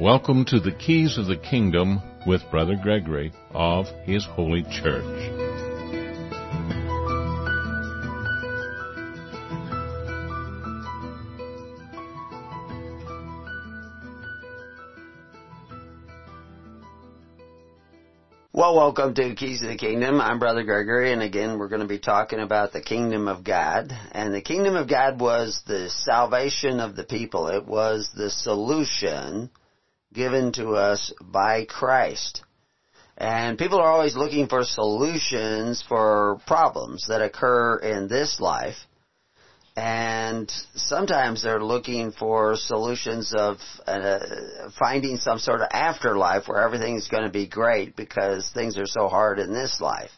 Welcome to the Keys of the Kingdom with Brother Gregory of His Holy Church. Well, welcome to Keys of the Kingdom. I'm Brother Gregory, and again, we're going to be talking about the kingdom of God. And the kingdom of God was the salvation of the people. It was the solution given to us by Christ. And people are always looking for solutions for problems that occur in this life. And sometimes they're looking for solutions of uh, finding some sort of afterlife where everything's going to be great because things are so hard in this life.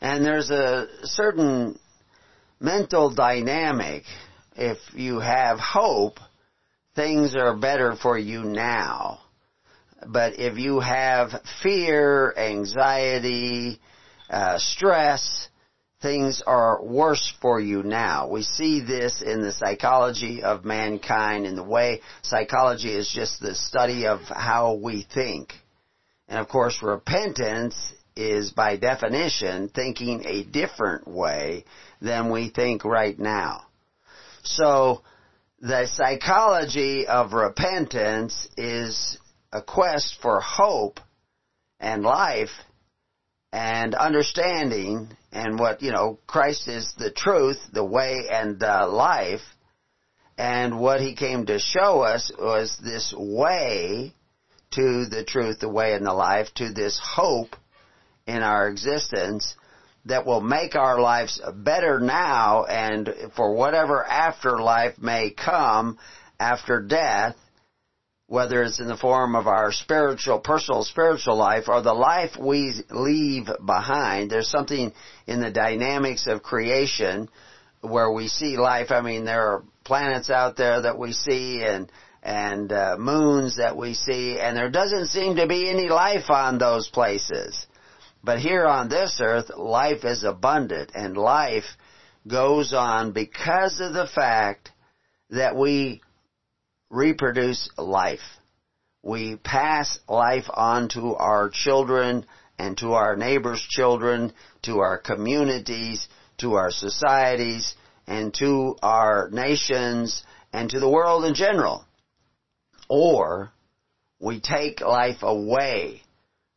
And there's a certain mental dynamic. If you have hope, things are better for you now. But if you have fear, anxiety, uh, stress, things are worse for you now. We see this in the psychology of mankind in the way psychology is just the study of how we think. And of course repentance is by definition thinking a different way than we think right now. So the psychology of repentance is a quest for hope and life and understanding and what, you know, Christ is the truth, the way and the life. And what he came to show us was this way to the truth, the way and the life, to this hope in our existence that will make our lives better now and for whatever afterlife may come after death, whether it's in the form of our spiritual, personal spiritual life or the life we leave behind. There's something in the dynamics of creation where we see life. I mean, there are planets out there that we see and and uh, moons that we see, and there doesn't seem to be any life on those places. But here on this earth, life is abundant and life goes on because of the fact that we reproduce life. We pass life on to our children and to our neighbors' children, to our communities, to our societies, and to our nations, and to the world in general. Or we take life away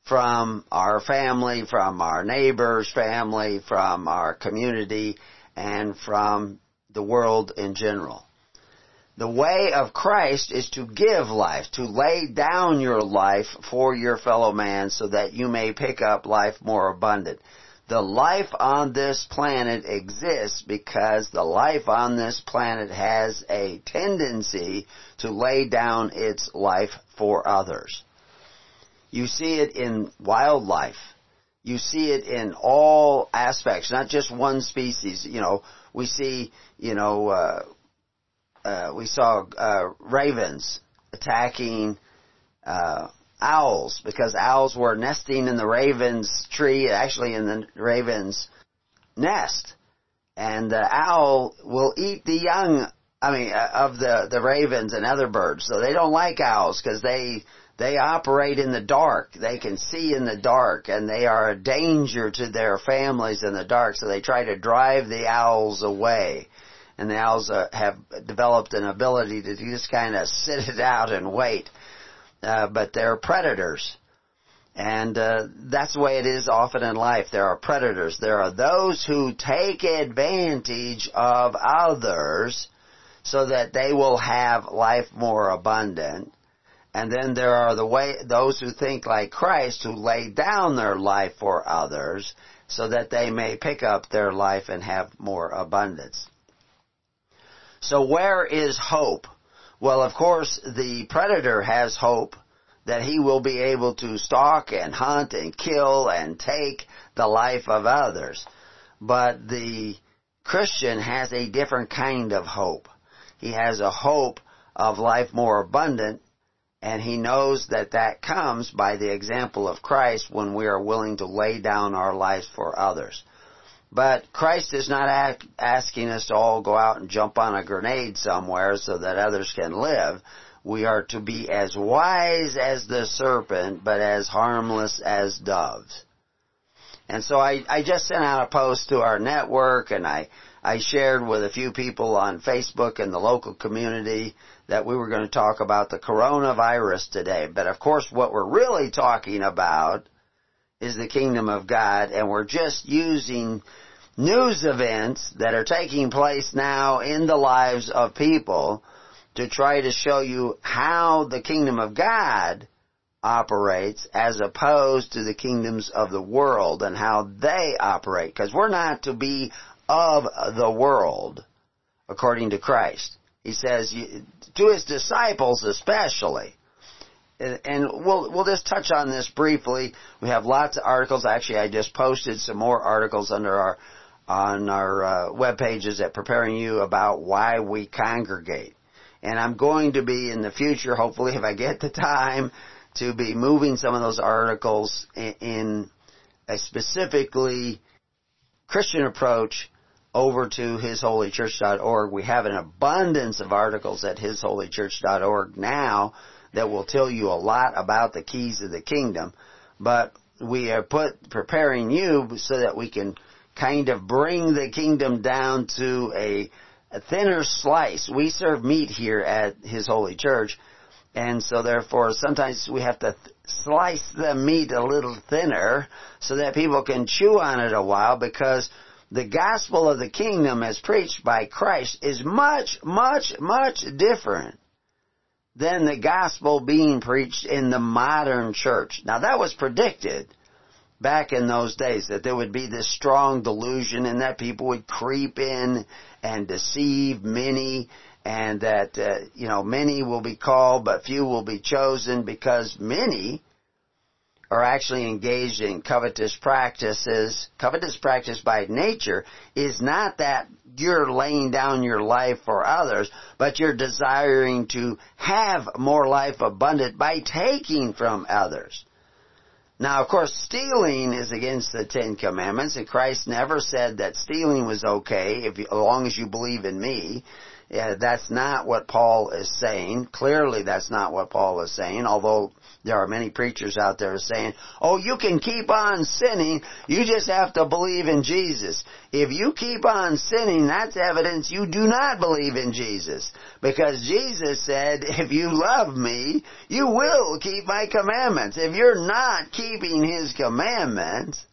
from our family, from our neighbor's family, from our community, and from the world in general. The way of Christ is to give life, to lay down your life for your fellow man so that you may pick up life more abundant. The life on this planet exists because the life on this planet has a tendency to lay down its life for others. You see it in wildlife. You see it in all aspects, not just one species. You know, we see, you know, uh, uh, we saw uh, ravens attacking uh, owls because owls were nesting in the raven's tree, actually in the raven's nest, and the owl will eat the young. I mean, uh, of the the ravens and other birds. So they don't like owls because they they operate in the dark. They can see in the dark and they are a danger to their families in the dark. So they try to drive the owls away. And the owls uh, have developed an ability to just kind of sit it out and wait. Uh, but they're predators. And uh, that's the way it is often in life. There are predators. There are those who take advantage of others so that they will have life more abundant. And then there are the way, those who think like Christ who lay down their life for others so that they may pick up their life and have more abundance. So where is hope? Well, of course, the predator has hope that he will be able to stalk and hunt and kill and take the life of others. But the Christian has a different kind of hope. He has a hope of life more abundant and he knows that that comes by the example of Christ when we are willing to lay down our lives for others. But Christ is not asking us to all go out and jump on a grenade somewhere so that others can live. We are to be as wise as the serpent, but as harmless as doves. And so I, I just sent out a post to our network and I, I shared with a few people on Facebook and the local community that we were going to talk about the coronavirus today. But of course what we're really talking about is the kingdom of God and we're just using news events that are taking place now in the lives of people to try to show you how the kingdom of God operates as opposed to the kingdoms of the world and how they operate. Because we're not to be of the world, according to Christ. He says, to his disciples especially. And we'll, we'll just touch on this briefly. We have lots of articles. Actually, I just posted some more articles under our, on our uh, web pages at Preparing You about why we congregate. And I'm going to be in the future, hopefully if I get the time, to be moving some of those articles in a specifically Christian approach over to hisholychurch.org. We have an abundance of articles at hisholychurch.org now that will tell you a lot about the keys of the kingdom, but we are put preparing you so that we can kind of bring the kingdom down to a, a thinner slice. We serve meat here at His Holy Church, and so therefore sometimes we have to th- slice the meat a little thinner so that people can chew on it a while because the gospel of the kingdom as preached by Christ is much, much, much different than the gospel being preached in the modern church. Now that was predicted back in those days that there would be this strong delusion and that people would creep in and deceive many and that, uh, you know, many will be called, but few will be chosen because many are actually engaged in covetous practices. Covetous practice by nature is not that you're laying down your life for others, but you're desiring to have more life abundant by taking from others. Now, of course, stealing is against the Ten Commandments, and Christ never said that stealing was okay if, as long as you believe in me. Yeah, that's not what Paul is saying. Clearly that's not what Paul is saying, although there are many preachers out there saying, oh, you can keep on sinning, you just have to believe in Jesus. If you keep on sinning, that's evidence you do not believe in Jesus. Because Jesus said, if you love me, you will keep my commandments. If you're not keeping His commandments,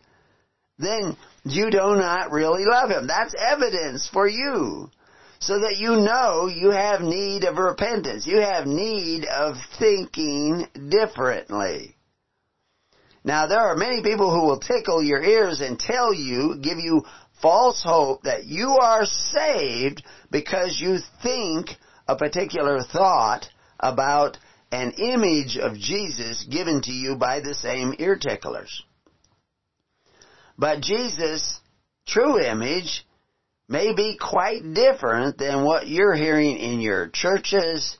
then you do not really love Him. That's evidence for you so that you know you have need of repentance. You have need of thinking differently. Now there are many people who will tickle your ears and tell you, give you false hope that you are saved because you think a particular thought about an image of Jesus given to you by the same ear ticklers. But Jesus' true image may be quite different than what you're hearing in your churches,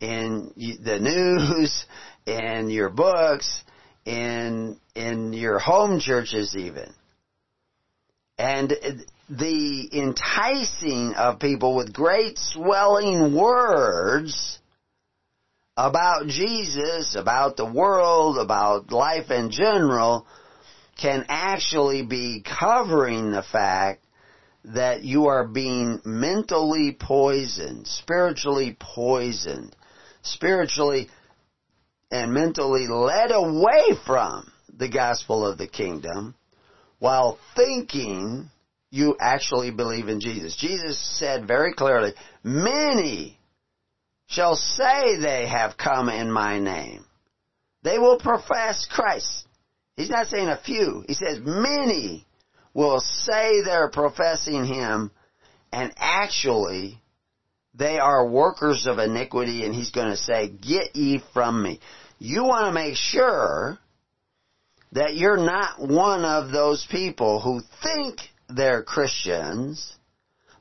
in the news, in your books, in, in your home churches even. And the enticing of people with great swelling words about Jesus, about the world, about life in general, can actually be covering the fact that you are being mentally poisoned, spiritually poisoned, spiritually and mentally led away from the gospel of the kingdom while thinking you actually believe in Jesus. Jesus said very clearly, many shall say they have come in my name. They will profess Christ. He's not saying a few. He says many will say they're professing Him and actually they are workers of iniquity and He's going to say, get ye from me. You want to make sure that you're not one of those people who think they're Christians,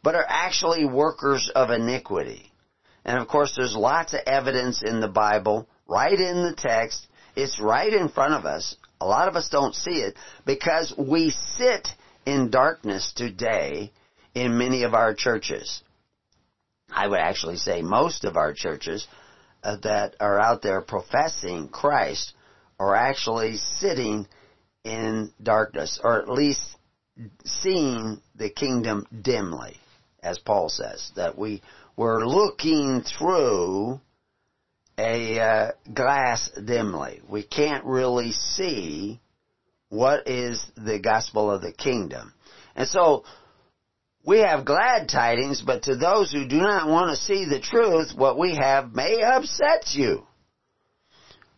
but are actually workers of iniquity. And of course there's lots of evidence in the Bible, right in the text, it's right in front of us. A lot of us don't see it because we sit in darkness today in many of our churches. I would actually say most of our churches uh, that are out there professing Christ are actually sitting in darkness, or at least seeing the kingdom dimly, as Paul says, that we were looking through a uh, glass dimly. We can't really see what is the gospel of the kingdom. And so we have glad tidings, but to those who do not want to see the truth, what we have may upset you.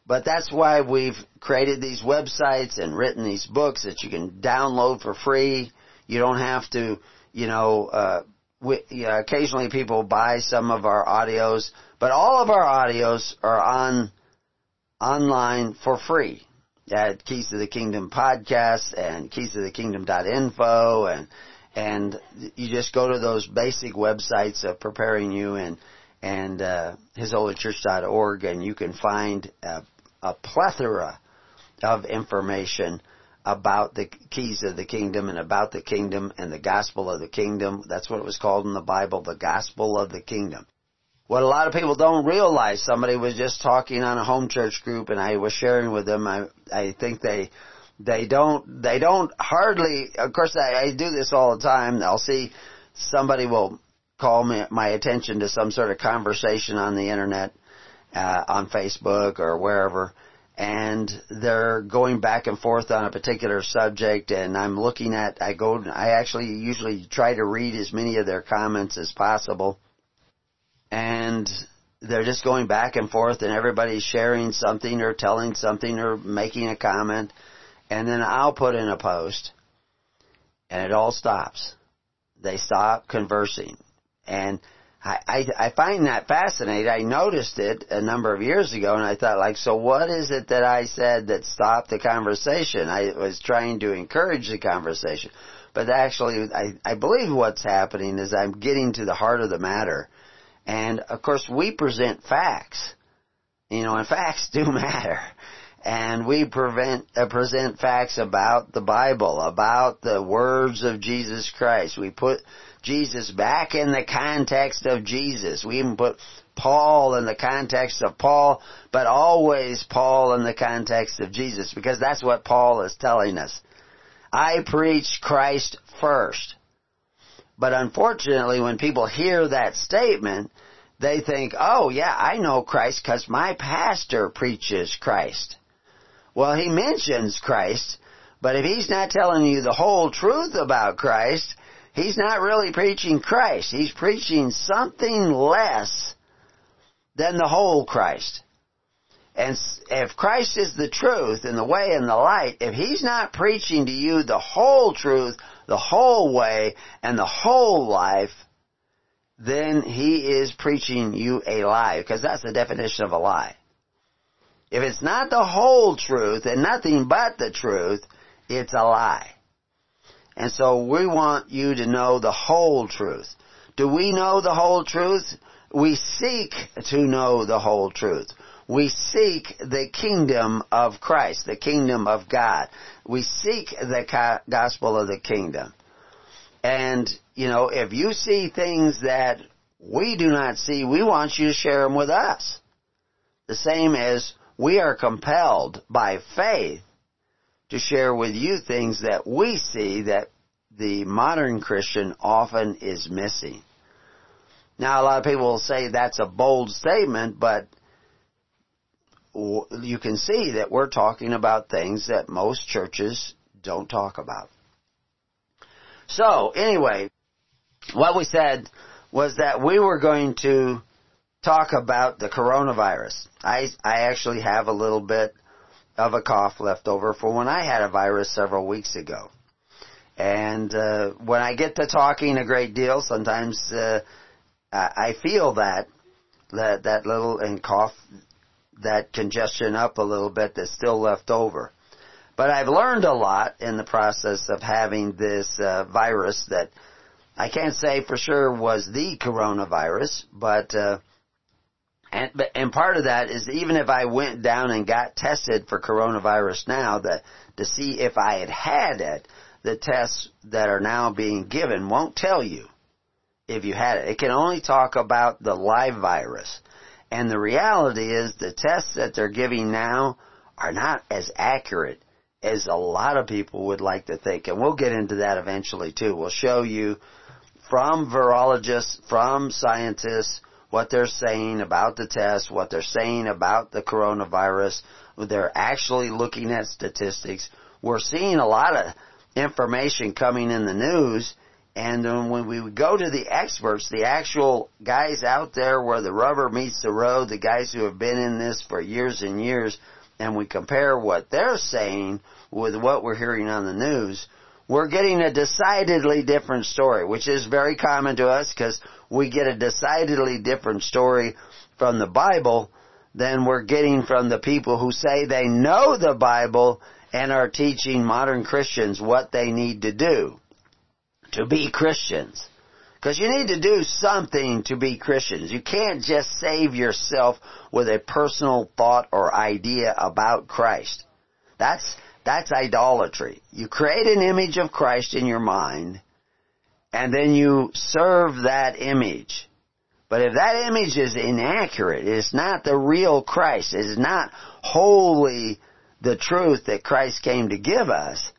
But that's why we've created these websites and written these books that you can download for free. You don't have to, you know, uh, we, occasionally people buy some of our audios, but all of our audios are on online for free at Keys to the Kingdom podcast and keys to the kingdom.info and and you just go to those basic websites of preparing you and and uh, hisholychurch.org and you can find a, a plethora of information about the keys of the kingdom and about the kingdom and the gospel of the kingdom. That's what it was called in the Bible, the gospel of the kingdom. What a lot of people don't realize, somebody was just talking on a home church group and I was sharing with them, I, I think they they don't, they don't hardly, of course I, I do this all the time. I'll see somebody will call me, my attention to some sort of conversation on the internet, uh, on Facebook or wherever, and they're going back and forth on a particular subject and I'm looking at, I go, I actually usually try to read as many of their comments as possible. And they're just going back and forth and everybody's sharing something or telling something or making a comment and then I'll put in a post, and it all stops. They stop conversing, and I, I, I find that fascinating. I noticed it a number of years ago, and I thought, like, so what is it that I said that stopped the conversation? I was trying to encourage the conversation, but actually, I, I believe what's happening is I'm getting to the heart of the matter, and of course, we present facts, you know, and facts do matter and we prevent, uh, present facts about the Bible, about the words of Jesus Christ. We put Jesus back in the context of Jesus. We even put Paul in the context of Paul, but always Paul in the context of Jesus, because that's what Paul is telling us. I preach Christ first. But unfortunately, when people hear that statement, they think, oh yeah, I know Christ because my pastor preaches Christ. Well, he mentions Christ, but if he's not telling you the whole truth about Christ, he's not really preaching Christ. He's preaching something less than the whole Christ. And if Christ is the truth and the way and the light, if he's not preaching to you the whole truth, the whole way, and the whole life, then he is preaching you a lie, because that's the definition of a lie. If it's not the whole truth and nothing but the truth, it's a lie. And so we want you to know the whole truth. Do we know the whole truth? We seek to know the whole truth. We seek the kingdom of Christ, the kingdom of God. We seek the gospel of the kingdom. And, you know, if you see things that we do not see, we want you to share them with us. The same as we are compelled by faith to share with you things that we see that the modern Christian often is missing. Now, a lot of people will say that's a bold statement, but you can see that we're talking about things that most churches don't talk about. So, anyway, what we said was that we were going to talk about the coronavirus. I, I actually have a little bit of a cough left over for when I had a virus several weeks ago. And uh, when I get to talking a great deal, sometimes uh, I feel that that that little and cough, that congestion up a little bit that's still left over. But I've learned a lot in the process of having this uh, virus that I can't say for sure was the coronavirus, but uh, and, but, and part of that is even if I went down and got tested for coronavirus now, that to see if I had had it, the tests that are now being given won't tell you if you had it. It can only talk about the live virus. And the reality is the tests that they're giving now are not as accurate as a lot of people would like to think. And we'll get into that eventually too. We'll show you from virologists, from scientists, what they're saying about the test, what they're saying about the coronavirus. They're actually looking at statistics. We're seeing a lot of information coming in the news and when we go to the experts, the actual guys out there where the rubber meets the road, the guys who have been in this for years and years, and we compare what they're saying with what we're hearing on the news, we're getting a decidedly different story, which is very common to us because we get a decidedly different story from the Bible than we're getting from the people who say they know the Bible and are teaching modern Christians what they need to do to be Christians. Because you need to do something to be Christians. You can't just save yourself with a personal thought or idea about Christ. That's, that's idolatry. You create an image of Christ in your mind, and then you serve that image. But if that image is inaccurate, it's not the real Christ, it is not wholly the truth that Christ came to give us,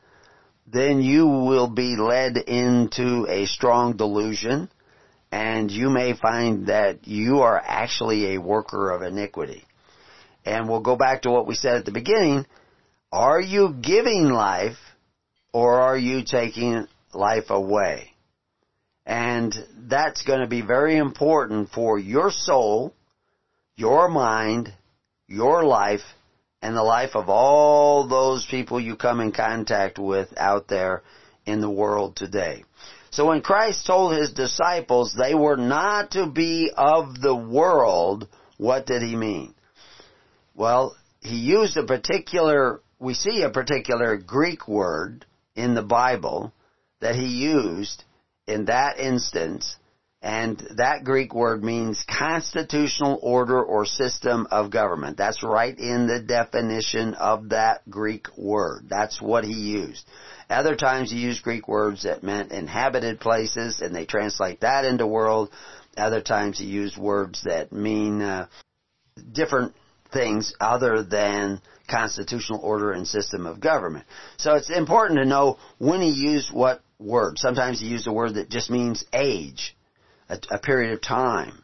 then you will be led into a strong delusion and you may find that you are actually a worker of iniquity. And we'll go back to what we said at the beginning. Are you giving life or are you taking life away? And that's going to be very important for your soul, your mind, your life, and the life of all those people you come in contact with out there in the world today. So when Christ told his disciples they were not to be of the world, what did he mean? Well, he used a particular, we see a particular Greek word in the Bible that he used in that instance and that Greek word means constitutional order or system of government. That's right in the definition of that Greek word. That's what he used. Other times he used Greek words that meant inhabited places and they translate that into world. Other times he used words that mean uh, different things other than constitutional order and system of government. So it's important to know when he used what word. Sometimes he used a word that just means age a, a period of time,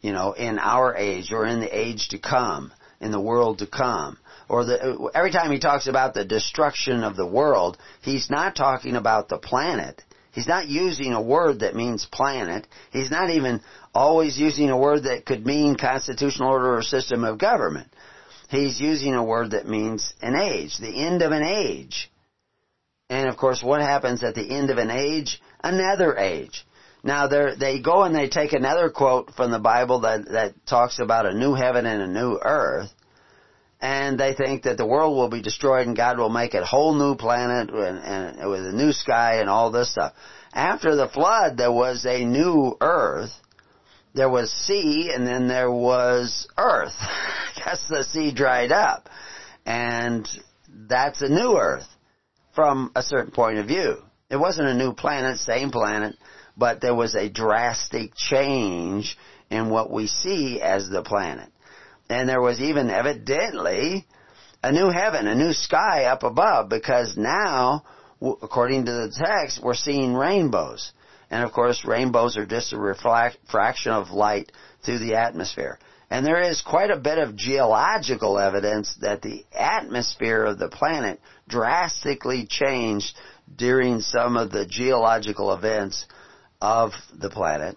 you know, in our age or in the age to come, in the world to come. Or the, every time he talks about the destruction of the world, he's not talking about the planet. He's not using a word that means planet. He's not even always using a word that could mean constitutional order or system of government. He's using a word that means an age, the end of an age. And of course, what happens at the end of an age? Another age. Now they go and they take another quote from the Bible that, that talks about a new heaven and a new earth, and they think that the world will be destroyed and God will make a whole new planet and, and with a new sky and all this stuff. After the flood, there was a new earth. There was sea, and then there was earth. Guess the sea dried up, and that's a new earth from a certain point of view. It wasn't a new planet, same planet but there was a drastic change in what we see as the planet. And there was even evidently a new heaven, a new sky up above, because now, according to the text, we're seeing rainbows. And of course, rainbows are just a refraction of light through the atmosphere. And there is quite a bit of geological evidence that the atmosphere of the planet drastically changed during some of the geological events of the planet.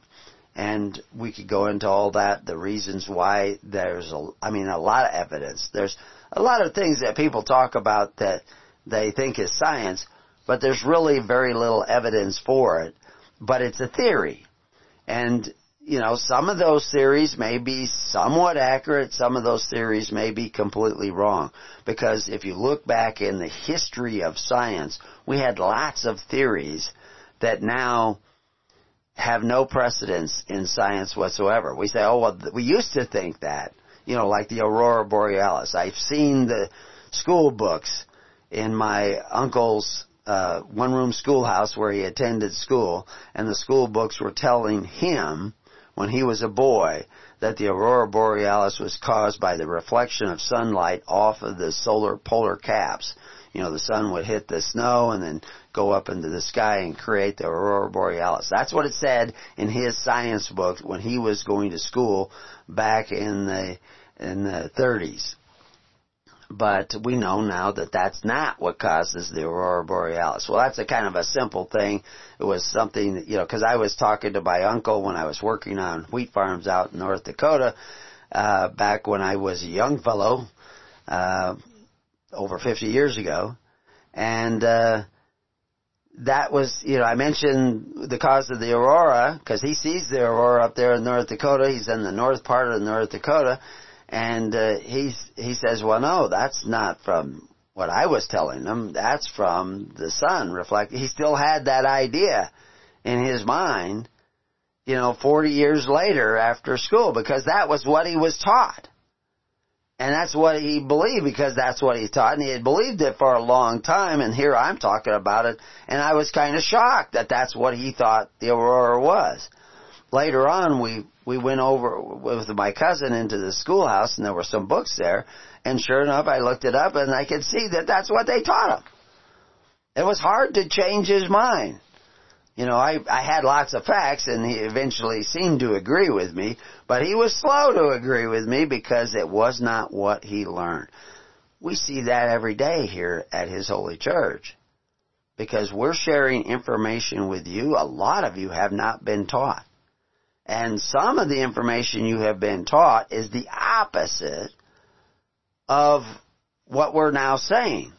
And we could go into all that, the reasons why there's a, I mean, a lot of evidence. There's a lot of things that people talk about that they think is science, but there's really very little evidence for it. But it's a theory. And, you know, some of those theories may be somewhat accurate, some of those theories may be completely wrong. Because if you look back in the history of science, we had lots of theories that now have no precedence in science whatsoever. We say, oh, well, we used to think that, you know, like the aurora borealis. I've seen the school books in my uncle's uh, one-room schoolhouse where he attended school, and the school books were telling him when he was a boy that the aurora borealis was caused by the reflection of sunlight off of the solar polar caps. You know, the sun would hit the snow and then go up into the sky and create the aurora borealis. That's what it said in his science book when he was going to school back in the in the 30s. But we know now that that's not what causes the aurora borealis. Well, that's a kind of a simple thing. It was something, you know, because I was talking to my uncle when I was working on wheat farms out in North Dakota, uh, back when I was a young fellow, uh, over 50 years ago. And, uh, that was, you know, I mentioned the cause of the aurora because he sees the aurora up there in North Dakota. He's in the north part of North Dakota, and uh, he's he says, "Well, no, that's not from what I was telling him. That's from the sun reflect." He still had that idea in his mind, you know, 40 years later after school because that was what he was taught. And that's what he believed because that's what he taught and he had believed it for a long time and here I'm talking about it and I was kind of shocked that that's what he thought the aurora was. Later on we, we went over with my cousin into the schoolhouse and there were some books there and sure enough I looked it up and I could see that that's what they taught him. It was hard to change his mind. You know, I, I had lots of facts and he eventually seemed to agree with me, but he was slow to agree with me because it was not what he learned. We see that every day here at His Holy Church. Because we're sharing information with you, a lot of you have not been taught. And some of the information you have been taught is the opposite of what we're now saying.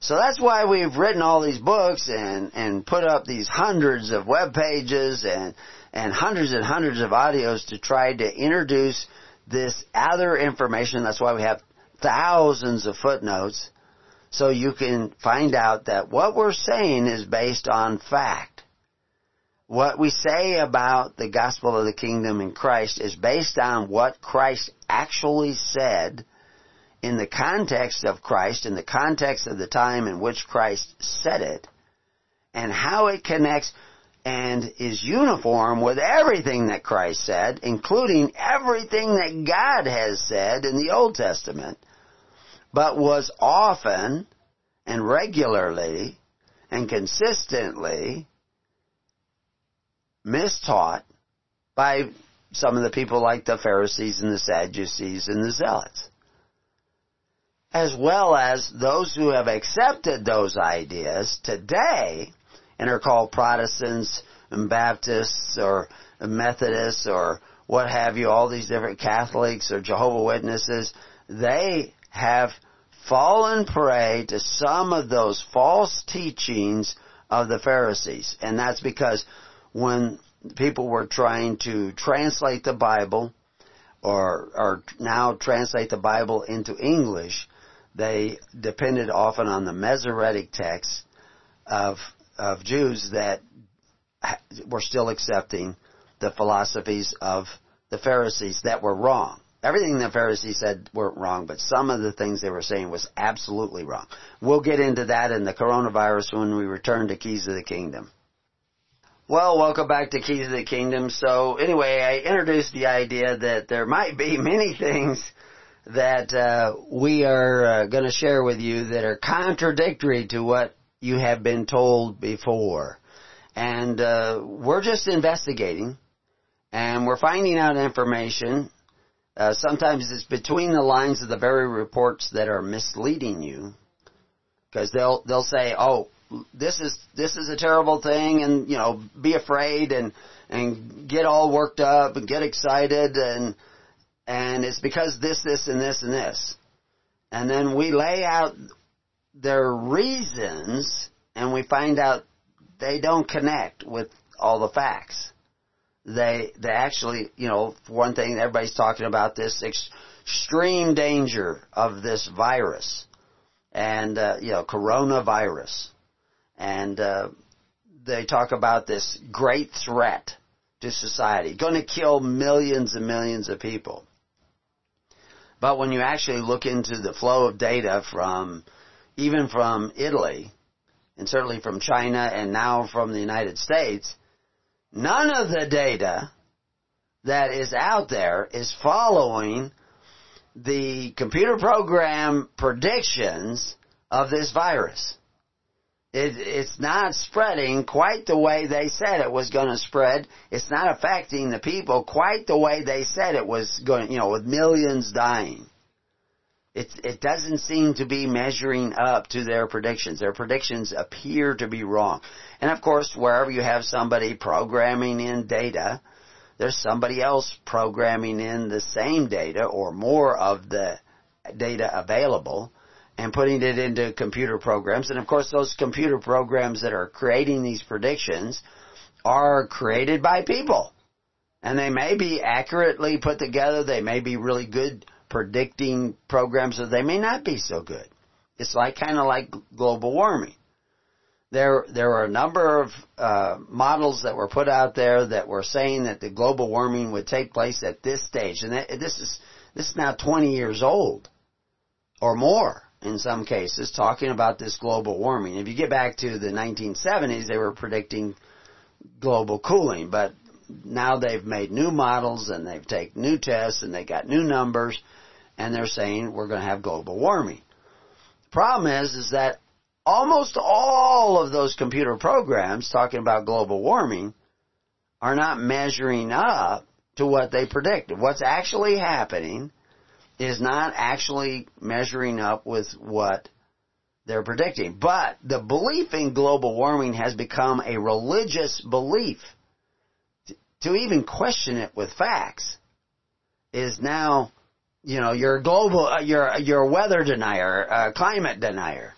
So that's why we've written all these books and, and put up these hundreds of web pages and, and hundreds and hundreds of audios to try to introduce this other information. That's why we have thousands of footnotes so you can find out that what we're saying is based on fact. What we say about the gospel of the kingdom in Christ is based on what Christ actually said in the context of Christ, in the context of the time in which Christ said it, and how it connects and is uniform with everything that Christ said, including everything that God has said in the Old Testament, but was often and regularly and consistently mistaught by some of the people like the Pharisees and the Sadducees and the Zealots as well as those who have accepted those ideas today and are called Protestants and Baptists or Methodists or what have you, all these different Catholics or Jehovah Witnesses, they have fallen prey to some of those false teachings of the Pharisees. And that's because when people were trying to translate the Bible or, or now translate the Bible into English, they depended often on the Masoretic texts of of Jews that were still accepting the philosophies of the Pharisees that were wrong. Everything the Pharisees said weren't wrong, but some of the things they were saying was absolutely wrong. We'll get into that in the coronavirus when we return to Keys of the Kingdom. Well, welcome back to Keys of the Kingdom. So anyway, I introduced the idea that there might be many things that uh, we are uh, going to share with you that are contradictory to what you have been told before. And uh, we're just investigating, and we're finding out information. Uh, sometimes it's between the lines of the very reports that are misleading you, because they'll they'll say, "Oh, this is this is a terrible thing," and you know, be afraid and and get all worked up and get excited and and it's because this, this, and this, and this. And then we lay out their reasons, and we find out they don't connect with all the facts. They, they actually, you know, for one thing, everybody's talking about this extreme danger of this virus, and uh, you know, coronavirus, and uh, they talk about this great threat to society, going to kill millions and millions of people. But when you actually look into the flow of data from, even from Italy, and certainly from China and now from the United States, none of the data that is out there is following the computer program predictions of this virus. It, it's not spreading quite the way they said it was going to spread. It's not affecting the people quite the way they said it was going, you know, with millions dying. It, it doesn't seem to be measuring up to their predictions. Their predictions appear to be wrong. And of course, wherever you have somebody programming in data, there's somebody else programming in the same data or more of the data available and putting it into computer programs. And of course, those computer programs that are creating these predictions are created by people. And they may be accurately put together. They may be really good predicting programs, or they may not be so good. It's like kind of like global warming. There, there were a number of uh, models that were put out there that were saying that the global warming would take place at this stage, and this is this is now 20 years old or more in some cases, talking about this global warming. If you get back to the 1970s, they were predicting global cooling, but now they've made new models and they've taken new tests and they got new numbers and they're saying we're going to have global warming. The problem is, is that almost all of those computer programs talking about global warming are not measuring up to what they predicted. What's actually happening is not actually measuring up with what they're predicting. But the belief in global warming has become a religious belief. To even question it with facts is now, you know, you're global, uh, you're, you're a weather denier, a climate denier.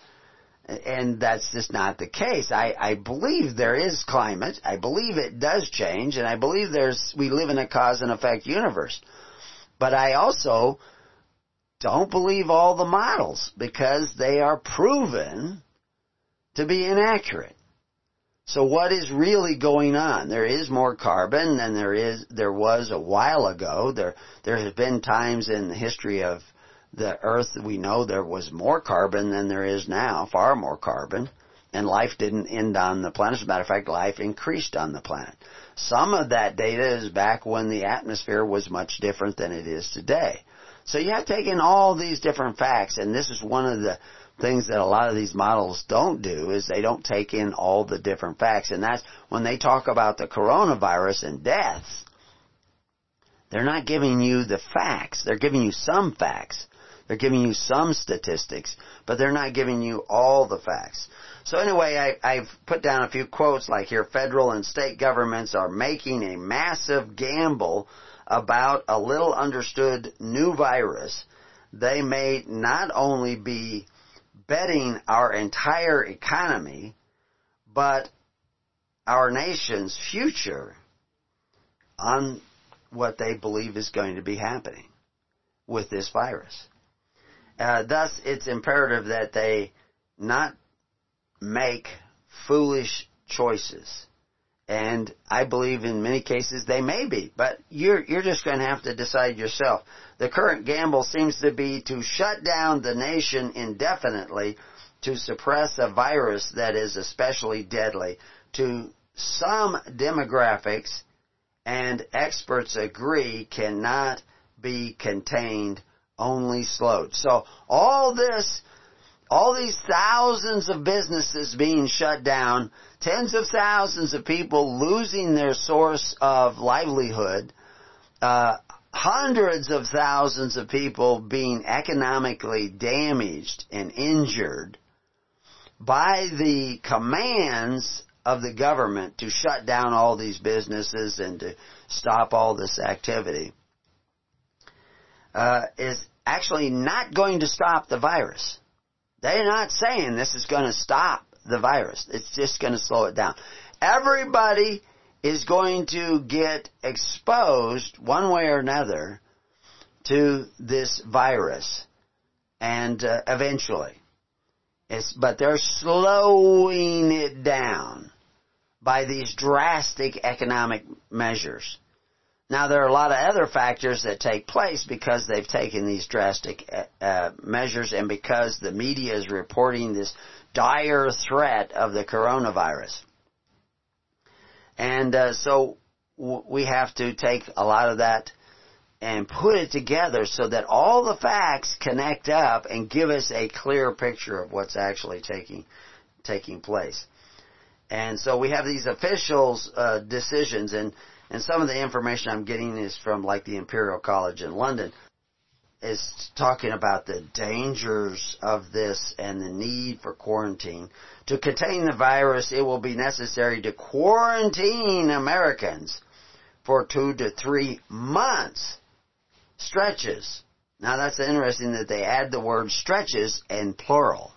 And that's just not the case. I, I believe there is climate. I believe it does change, and I believe there's we live in a cause and effect universe. But I also don't believe all the models because they are proven to be inaccurate. So what is really going on? There is more carbon than there is there was a while ago. There there has been times in the history of the earth we know there was more carbon than there is now, far more carbon, and life didn't end on the planet. As a matter of fact, life increased on the planet. Some of that data is back when the atmosphere was much different than it is today. So you have to take in all these different facts, and this is one of the things that a lot of these models don't do is they don't take in all the different facts. And that's when they talk about the coronavirus and deaths, they're not giving you the facts. They're giving you some facts. They're giving you some statistics, but they're not giving you all the facts. So anyway, I, have put down a few quotes like here, federal and state governments are making a massive gamble about a little understood new virus, they may not only be betting our entire economy, but our nation's future on what they believe is going to be happening with this virus. Uh, thus, it's imperative that they not make foolish choices and I believe in many cases they may be, but you're, you're just going to have to decide yourself. The current gamble seems to be to shut down the nation indefinitely to suppress a virus that is especially deadly. To some demographics, and experts agree, cannot be contained, only slowed. So all this all these thousands of businesses being shut down, tens of thousands of people losing their source of livelihood, uh, hundreds of thousands of people being economically damaged and injured by the commands of the government to shut down all these businesses and to stop all this activity uh, is actually not going to stop the virus. They're not saying this is going to stop the virus. It's just going to slow it down. Everybody is going to get exposed one way or another to this virus and uh, eventually it's, but they're slowing it down by these drastic economic measures now there are a lot of other factors that take place because they've taken these drastic uh, uh, measures and because the media is reporting this dire threat of the coronavirus. And uh, so we have to take a lot of that and put it together so that all the facts connect up and give us a clear picture of what's actually taking taking place. And so we have these officials' uh, decisions, and and some of the information I'm getting is from like the Imperial College in London, is talking about the dangers of this and the need for quarantine. To contain the virus, it will be necessary to quarantine Americans for two to three months stretches. Now that's interesting that they add the word stretches in plural.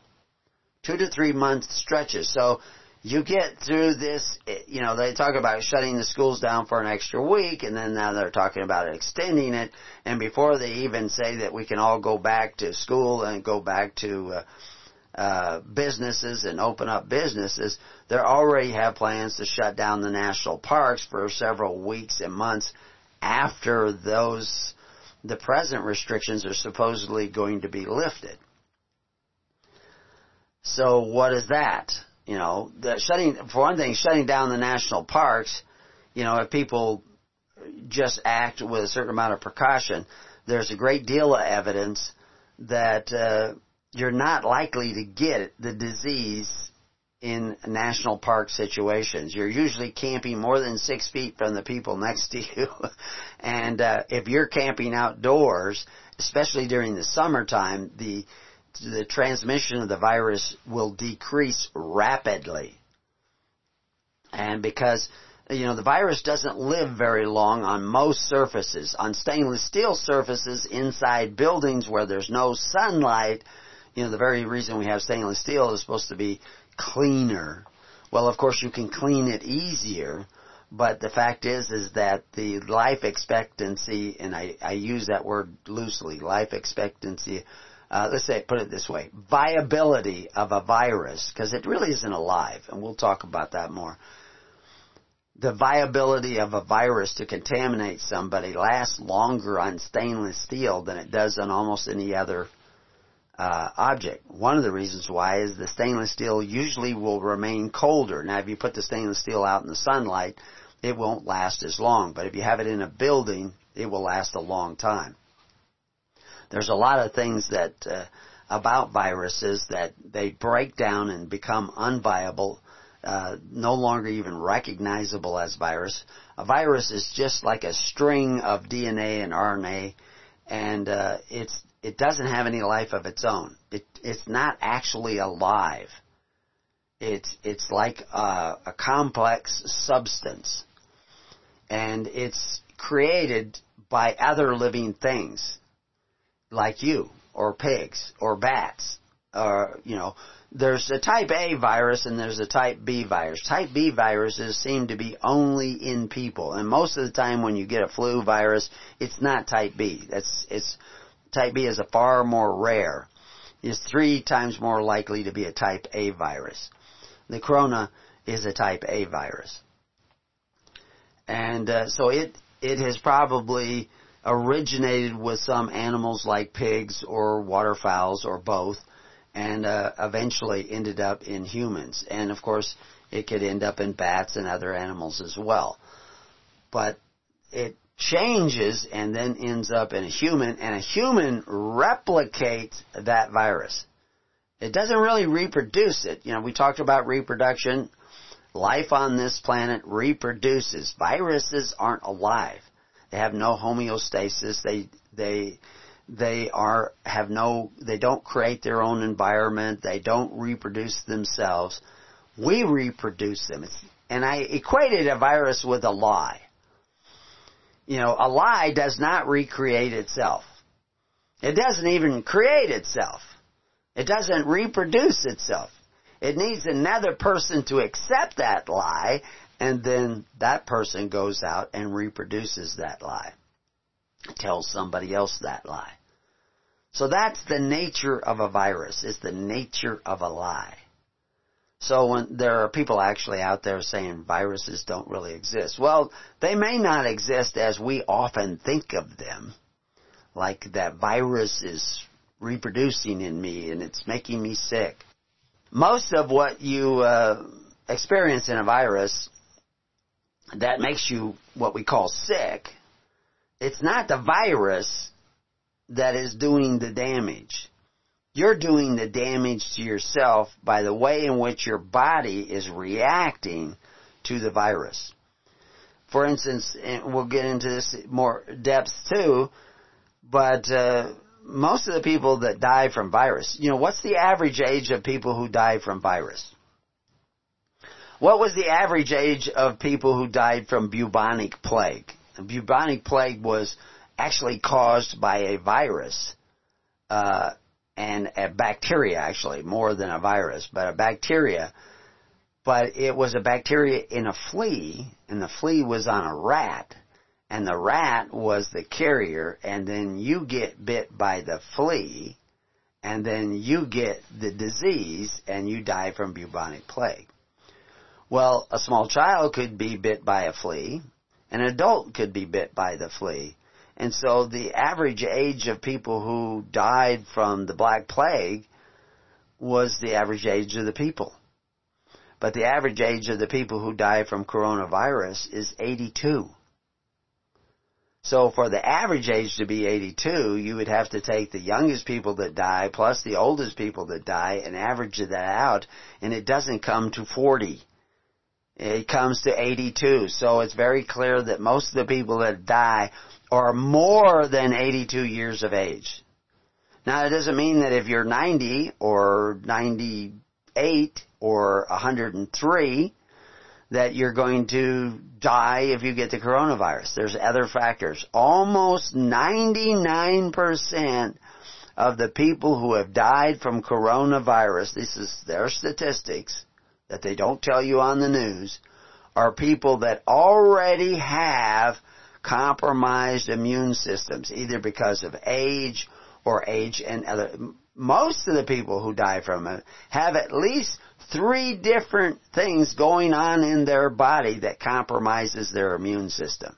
Two to three month stretches. So you get through this, you know, they talk about shutting the schools down for an extra week and then now they're talking about extending it and before they even say that we can all go back to school and go back to uh, uh, businesses and open up businesses, they already have plans to shut down the national parks for several weeks and months after those the present restrictions are supposedly going to be lifted. So what is that? You know, the shutting for one thing, shutting down the national parks. You know, if people just act with a certain amount of precaution, there's a great deal of evidence that uh, you're not likely to get the disease in national park situations. You're usually camping more than six feet from the people next to you. and uh, if you're camping outdoors, especially during the summertime, the the transmission of the virus will decrease rapidly. And because you know, the virus doesn't live very long on most surfaces. On stainless steel surfaces inside buildings where there's no sunlight, you know, the very reason we have stainless steel is supposed to be cleaner. Well, of course, you can clean it easier, but the fact is, is that the life expectancy, and I, I use that word loosely, life expectancy, uh, let's say, put it this way, viability of a virus, because it really isn't alive, and we'll talk about that more. The viability of a virus to contaminate somebody lasts longer on stainless steel than it does on almost any other uh, object. One of the reasons why is the stainless steel usually will remain colder. Now, if you put the stainless steel out in the sunlight, it won't last as long. But if you have it in a building, it will last a long time. There's a lot of things that uh, about viruses that they break down and become unviable, uh, no longer even recognizable as virus. A virus is just like a string of DNA and RNA, and uh, it's it doesn't have any life of its own. It, it's not actually alive. It's, it's like a, a complex substance. And it's created by other living things, like you, or pigs, or bats, or, you know, there's a type A virus and there's a type B virus. Type B viruses seem to be only in people. And most of the time when you get a flu virus, it's not type B. That's, it's type B is a far more rare. Is three times more likely to be a type A virus. The corona is a type A virus. And uh, so it it has probably originated with some animals like pigs or waterfowls or both, and uh, eventually ended up in humans. And of course, it could end up in bats and other animals as well. But it changes and then ends up in a human, and a human replicates that virus. It doesn't really reproduce it. You know, we talked about reproduction. Life on this planet reproduces. Viruses aren't alive. They have no homeostasis. They, they, they are, have no, they don't create their own environment. They don't reproduce themselves. We reproduce them. It's, and I equated a virus with a lie you know, a lie does not recreate itself. It doesn't even create itself. It doesn't reproduce itself. It needs another person to accept that lie, and then that person goes out and reproduces that lie. Tells somebody else that lie. So that's the nature of a virus, is the nature of a lie. So when there are people actually out there saying viruses don't really exist. Well, they may not exist as we often think of them. Like that virus is reproducing in me and it's making me sick. Most of what you uh, experience in a virus that makes you what we call sick, it's not the virus that is doing the damage. You're doing the damage to yourself by the way in which your body is reacting to the virus. For instance, we'll get into this more depth too, but uh, most of the people that die from virus, you know, what's the average age of people who die from virus? What was the average age of people who died from bubonic plague? The bubonic plague was actually caused by a virus, uh, and a bacteria actually, more than a virus, but a bacteria. But it was a bacteria in a flea, and the flea was on a rat, and the rat was the carrier, and then you get bit by the flea, and then you get the disease, and you die from bubonic plague. Well, a small child could be bit by a flea, an adult could be bit by the flea. And so the average age of people who died from the Black Plague was the average age of the people. But the average age of the people who die from coronavirus is 82. So for the average age to be 82, you would have to take the youngest people that die plus the oldest people that die and average that out, and it doesn't come to 40. It comes to 82. So it's very clear that most of the people that die are more than 82 years of age. Now, it doesn't mean that if you're 90 or 98 or 103, that you're going to die if you get the coronavirus. There's other factors. Almost 99% of the people who have died from coronavirus, this is their statistics, that they don't tell you on the news are people that already have compromised immune systems, either because of age or age and other. Most of the people who die from it have at least three different things going on in their body that compromises their immune system.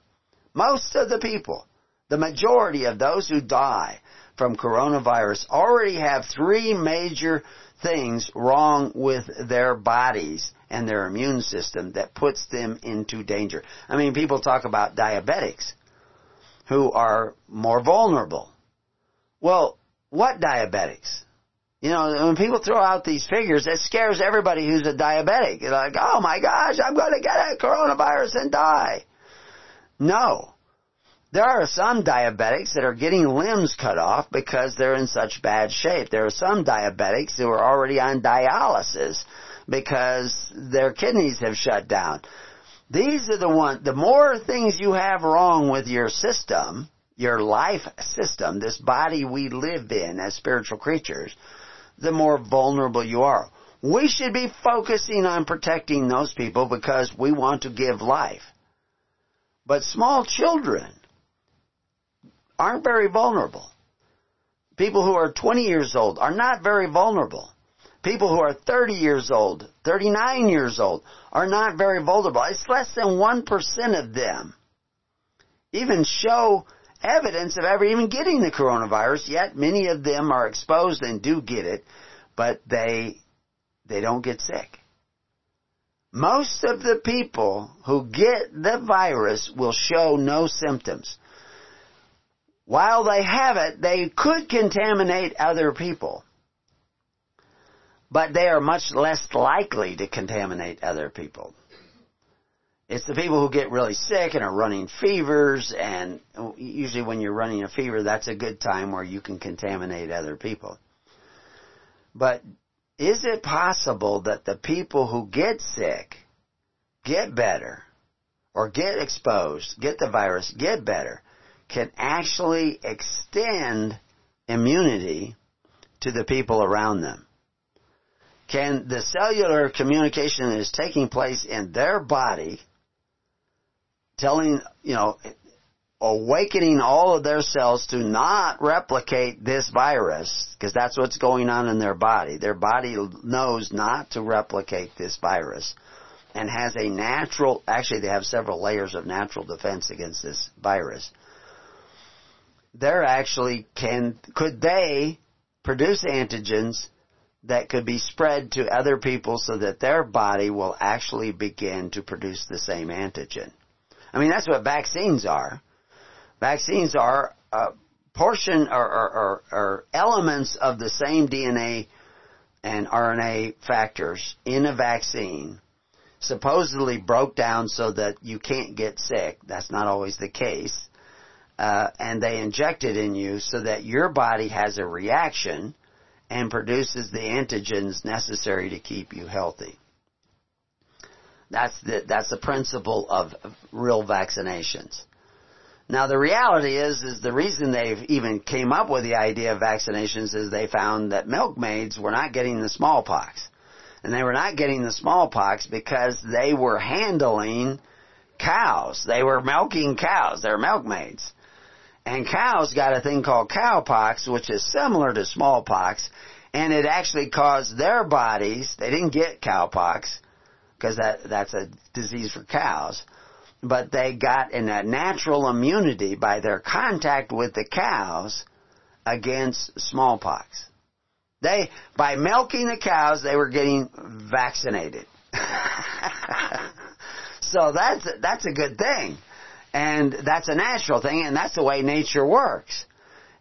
Most of the people, the majority of those who die from coronavirus already have three major things wrong with their bodies and their immune system that puts them into danger. I mean, people talk about diabetics who are more vulnerable. Well, what diabetics? You know, when people throw out these figures, it scares everybody who's a diabetic. They're like, oh my gosh, I'm going to get a coronavirus and die. No. There are some diabetics that are getting limbs cut off because they're in such bad shape. There are some diabetics who are already on dialysis because their kidneys have shut down. These are the one, the more things you have wrong with your system, your life system, this body we live in as spiritual creatures, the more vulnerable you are. We should be focusing on protecting those people because we want to give life. But small children, aren't very vulnerable. People who are 20 years old are not very vulnerable. People who are 30 years old, 39 years old, are not very vulnerable. It's less than 1% of them even show evidence of ever even getting the coronavirus, yet many of them are exposed and do get it, but they, they don't get sick. Most of the people who get the virus will show no symptoms while they have it, they could contaminate other people. But they are much less likely to contaminate other people. It's the people who get really sick and are running fevers, and usually when you're running a fever, that's a good time where you can contaminate other people. But is it possible that the people who get sick get better, or get exposed, get the virus, get better, can actually extend immunity to the people around them. Can the cellular communication that is taking place in their body, telling, you know, awakening all of their cells to not replicate this virus, because that's what's going on in their body. Their body knows not to replicate this virus and has a natural, actually they have several layers of natural defense against this virus they're actually can could they produce antigens that could be spread to other people so that their body will actually begin to produce the same antigen. I mean, that's what vaccines are. Vaccines are a portion or, or, or, or elements of the same DNA and RNA factors in a vaccine supposedly broke down so that you can't get sick. That's not always the case. Uh, and they inject it in you so that your body has a reaction and produces the antigens necessary to keep you healthy. That's the, that's the principle of real vaccinations. Now the reality is, is the reason they've even came up with the idea of vaccinations is they found that milkmaids were not getting the smallpox. And they were not getting the smallpox because they were handling cows. They were milking cows. They're milkmaids. And cows got a thing called cowpox, which is similar to smallpox, and it actually caused their bodies, they didn't get cowpox, because that, that's a disease for cows, but they got in a natural immunity by their contact with the cows against smallpox. They, by milking the cows, they were getting vaccinated. so that's, that's a good thing. And that's a natural thing, and that's the way nature works.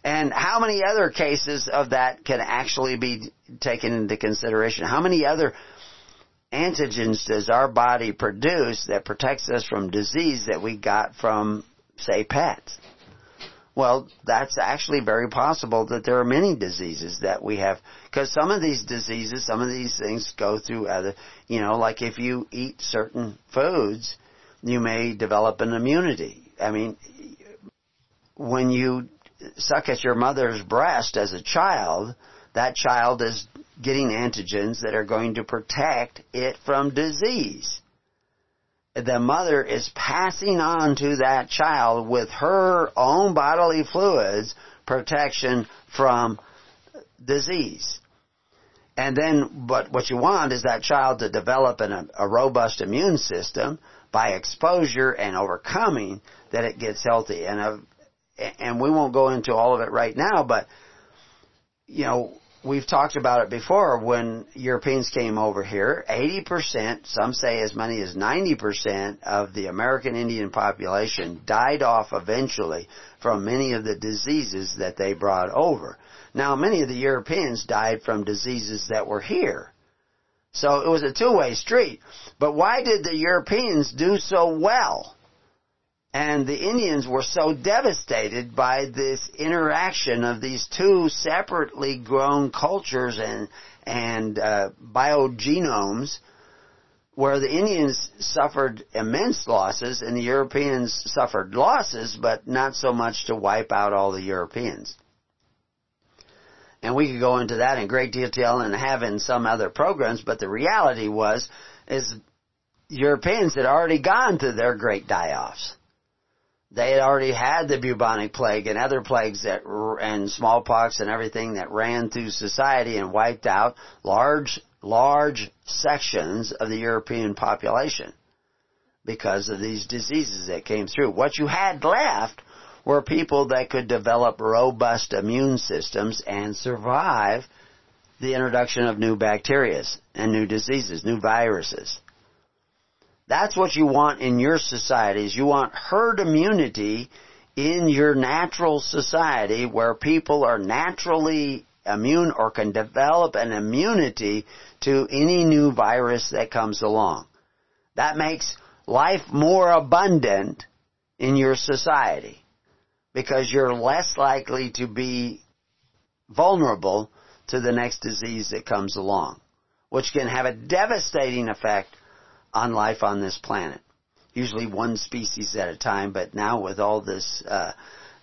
And how many other cases of that can actually be taken into consideration? How many other antigens does our body produce that protects us from disease that we got from, say, pets? Well, that's actually very possible that there are many diseases that we have, because some of these diseases, some of these things go through other, you know, like if you eat certain foods, you may develop an immunity. I mean, when you suck at your mother's breast as a child, that child is getting antigens that are going to protect it from disease. The mother is passing on to that child with her own bodily fluids protection from disease. And then, but what you want is that child to develop an, a robust immune system by exposure and overcoming that it gets healthy. And, uh, and we won't go into all of it right now, but, you know, we've talked about it before when Europeans came over here, 80%, some say as many as 90% of the American Indian population died off eventually from many of the diseases that they brought over. Now, many of the Europeans died from diseases that were here. So it was a two-way street. But why did the Europeans do so well? And the Indians were so devastated by this interaction of these two separately grown cultures and and uh, biogenomes, where the Indians suffered immense losses and the Europeans suffered losses, but not so much to wipe out all the Europeans. And we could go into that in great detail and have in some other programs, but the reality was, is Europeans had already gone through their great die-offs they had already had the bubonic plague and other plagues that and smallpox and everything that ran through society and wiped out large large sections of the European population because of these diseases that came through. What you had left were people that could develop robust immune systems and survive the introduction of new bacteria and new diseases, new viruses. That's what you want in your societies. You want herd immunity in your natural society where people are naturally immune or can develop an immunity to any new virus that comes along. That makes life more abundant in your society because you're less likely to be vulnerable to the next disease that comes along, which can have a devastating effect on life on this planet. Usually one species at a time, but now with all this uh,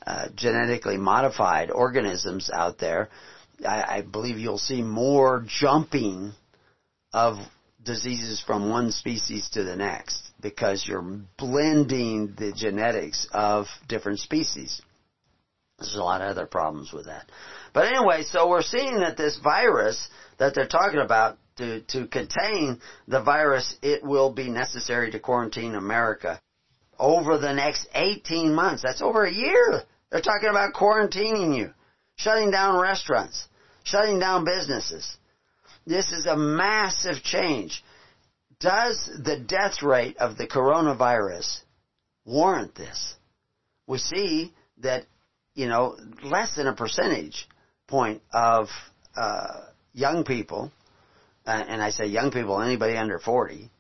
uh, genetically modified organisms out there, I, I believe you'll see more jumping of diseases from one species to the next because you're blending the genetics of different species. There's a lot of other problems with that. But anyway, so we're seeing that this virus that they're talking about to, to contain the virus, it will be necessary to quarantine America over the next 18 months. That's over a year. They're talking about quarantining you, shutting down restaurants, shutting down businesses. This is a massive change. Does the death rate of the coronavirus warrant this. We see that, you know, less than a percentage point of uh, young people, uh, and I say young people, anybody under 40,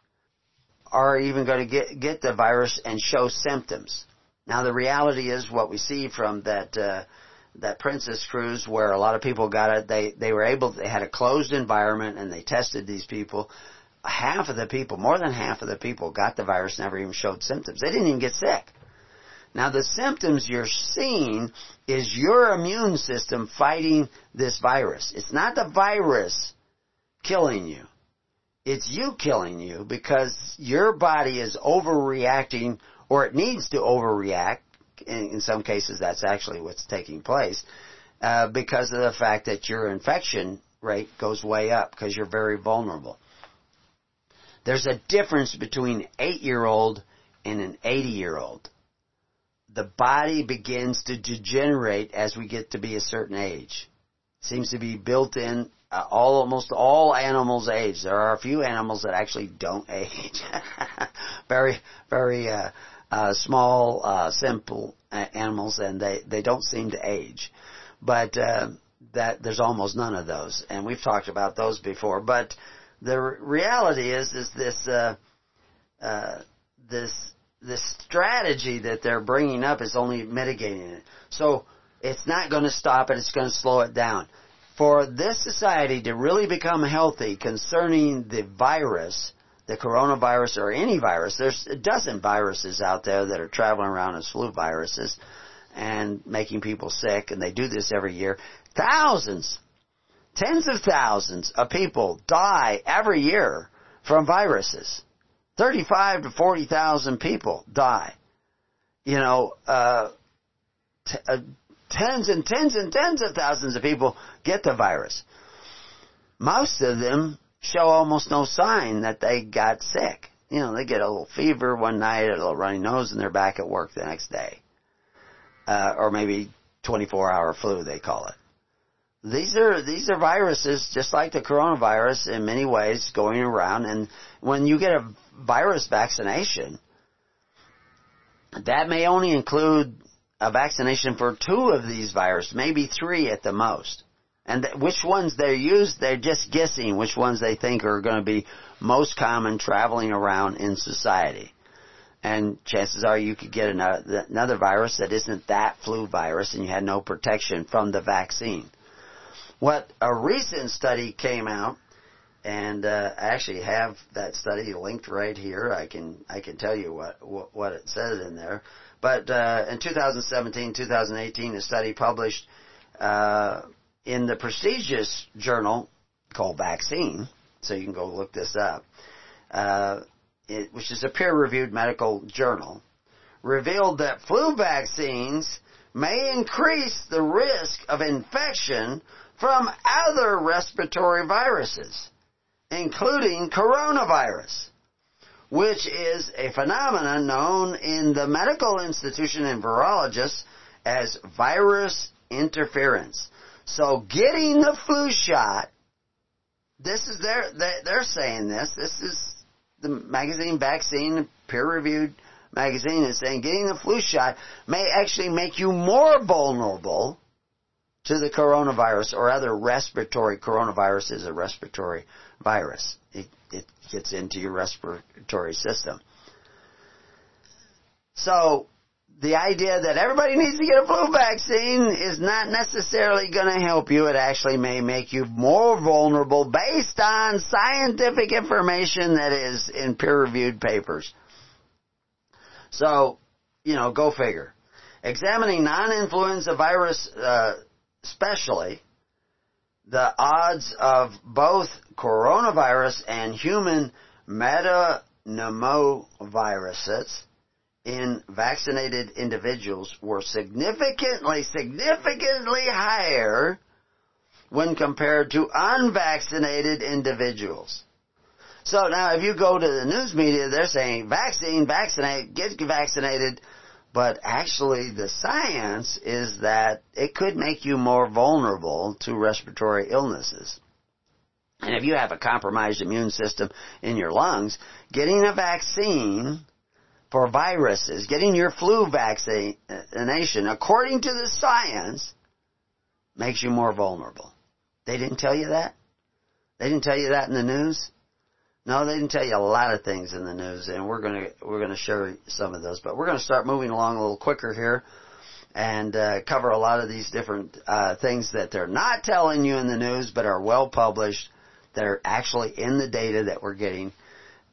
are even going to get, get the virus and show symptoms. Now the reality is what we see from that, uh, that Princess cruise where a lot of people got it, they, they were able, they had a closed environment and they tested these people. Half of the people, more than half of the people got the virus never even showed symptoms. They didn't even get sick. Now the symptoms you're seeing is your immune system fighting this virus. It's not the virus killing you. It's you killing you because your body is overreacting or it needs to overreact. In, in some cases that's actually what's taking place uh, because of the fact that your infection rate goes way up because you're very vulnerable. There's a difference between an 8 year old and an 80 year old the body begins to degenerate as we get to be a certain age. seems to be built in. Uh, all almost all animals age. There are a few animals that actually don't age. very very uh, uh, small, uh, simple animals, and they they don't seem to age. But uh, that there's almost none of those, and we've talked about those before. But the reality is is this uh, uh, this the strategy that they're bringing up is only mitigating it. So it's not going to stop it, it's going to slow it down. For this society to really become healthy concerning the virus, the coronavirus or any virus, there's a dozen viruses out there that are traveling around as flu viruses and making people sick, and they do this every year. Thousands, tens of thousands of people die every year from viruses. 35 to 40,000 people die. You know, uh, t- uh, tens and tens and tens of thousands of people get the virus. Most of them show almost no sign that they got sick. You know, they get a little fever one night, a little runny nose, and they're back at work the next day. Uh, or maybe 24 hour flu, they call it. These are, these are viruses just like the coronavirus in many ways going around and when you get a virus vaccination, that may only include a vaccination for two of these viruses, maybe three at the most. And which ones they're use, they're just guessing which ones they think are going to be most common traveling around in society. And chances are you could get another virus that isn't that flu virus and you had no protection from the vaccine. What a recent study came out and uh, I actually have that study linked right here. I can I can tell you what what, it says in there. But uh, in 2017, 2018, a study published uh, in the prestigious journal called Vaccine, so you can go look this up, uh, it, which is a peer-reviewed medical journal, revealed that flu vaccines may increase the risk of infection from other respiratory viruses including coronavirus, which is a phenomenon known in the medical institution and virologists as virus interference. So getting the flu shot, this is their, they're saying this, this is the magazine vaccine, peer-reviewed magazine is saying getting the flu shot may actually make you more vulnerable to the coronavirus or other respiratory coronavirus is a respiratory virus. It, it gets into your respiratory system. So, the idea that everybody needs to get a flu vaccine is not necessarily going to help you. It actually may make you more vulnerable based on scientific information that is in peer-reviewed papers. So, you know, go figure. Examining non-influenza virus, uh, especially, the odds of both coronavirus and human metapneumoviruses in vaccinated individuals were significantly, significantly higher when compared to unvaccinated individuals. So now if you go to the news media, they're saying vaccine, vaccinate, get vaccinated, but actually the science is that it could make you more vulnerable to respiratory illnesses. And if you have a compromised immune system in your lungs, getting a vaccine for viruses, getting your flu uh, vaccination, according to the science, makes you more vulnerable. They didn't tell you that? They didn't tell you that in the news? No, they didn't tell you a lot of things in the news, and we're gonna we're gonna share some of those. But we're gonna start moving along a little quicker here, and uh, cover a lot of these different uh, things that they're not telling you in the news, but are well published, that are actually in the data that we're getting,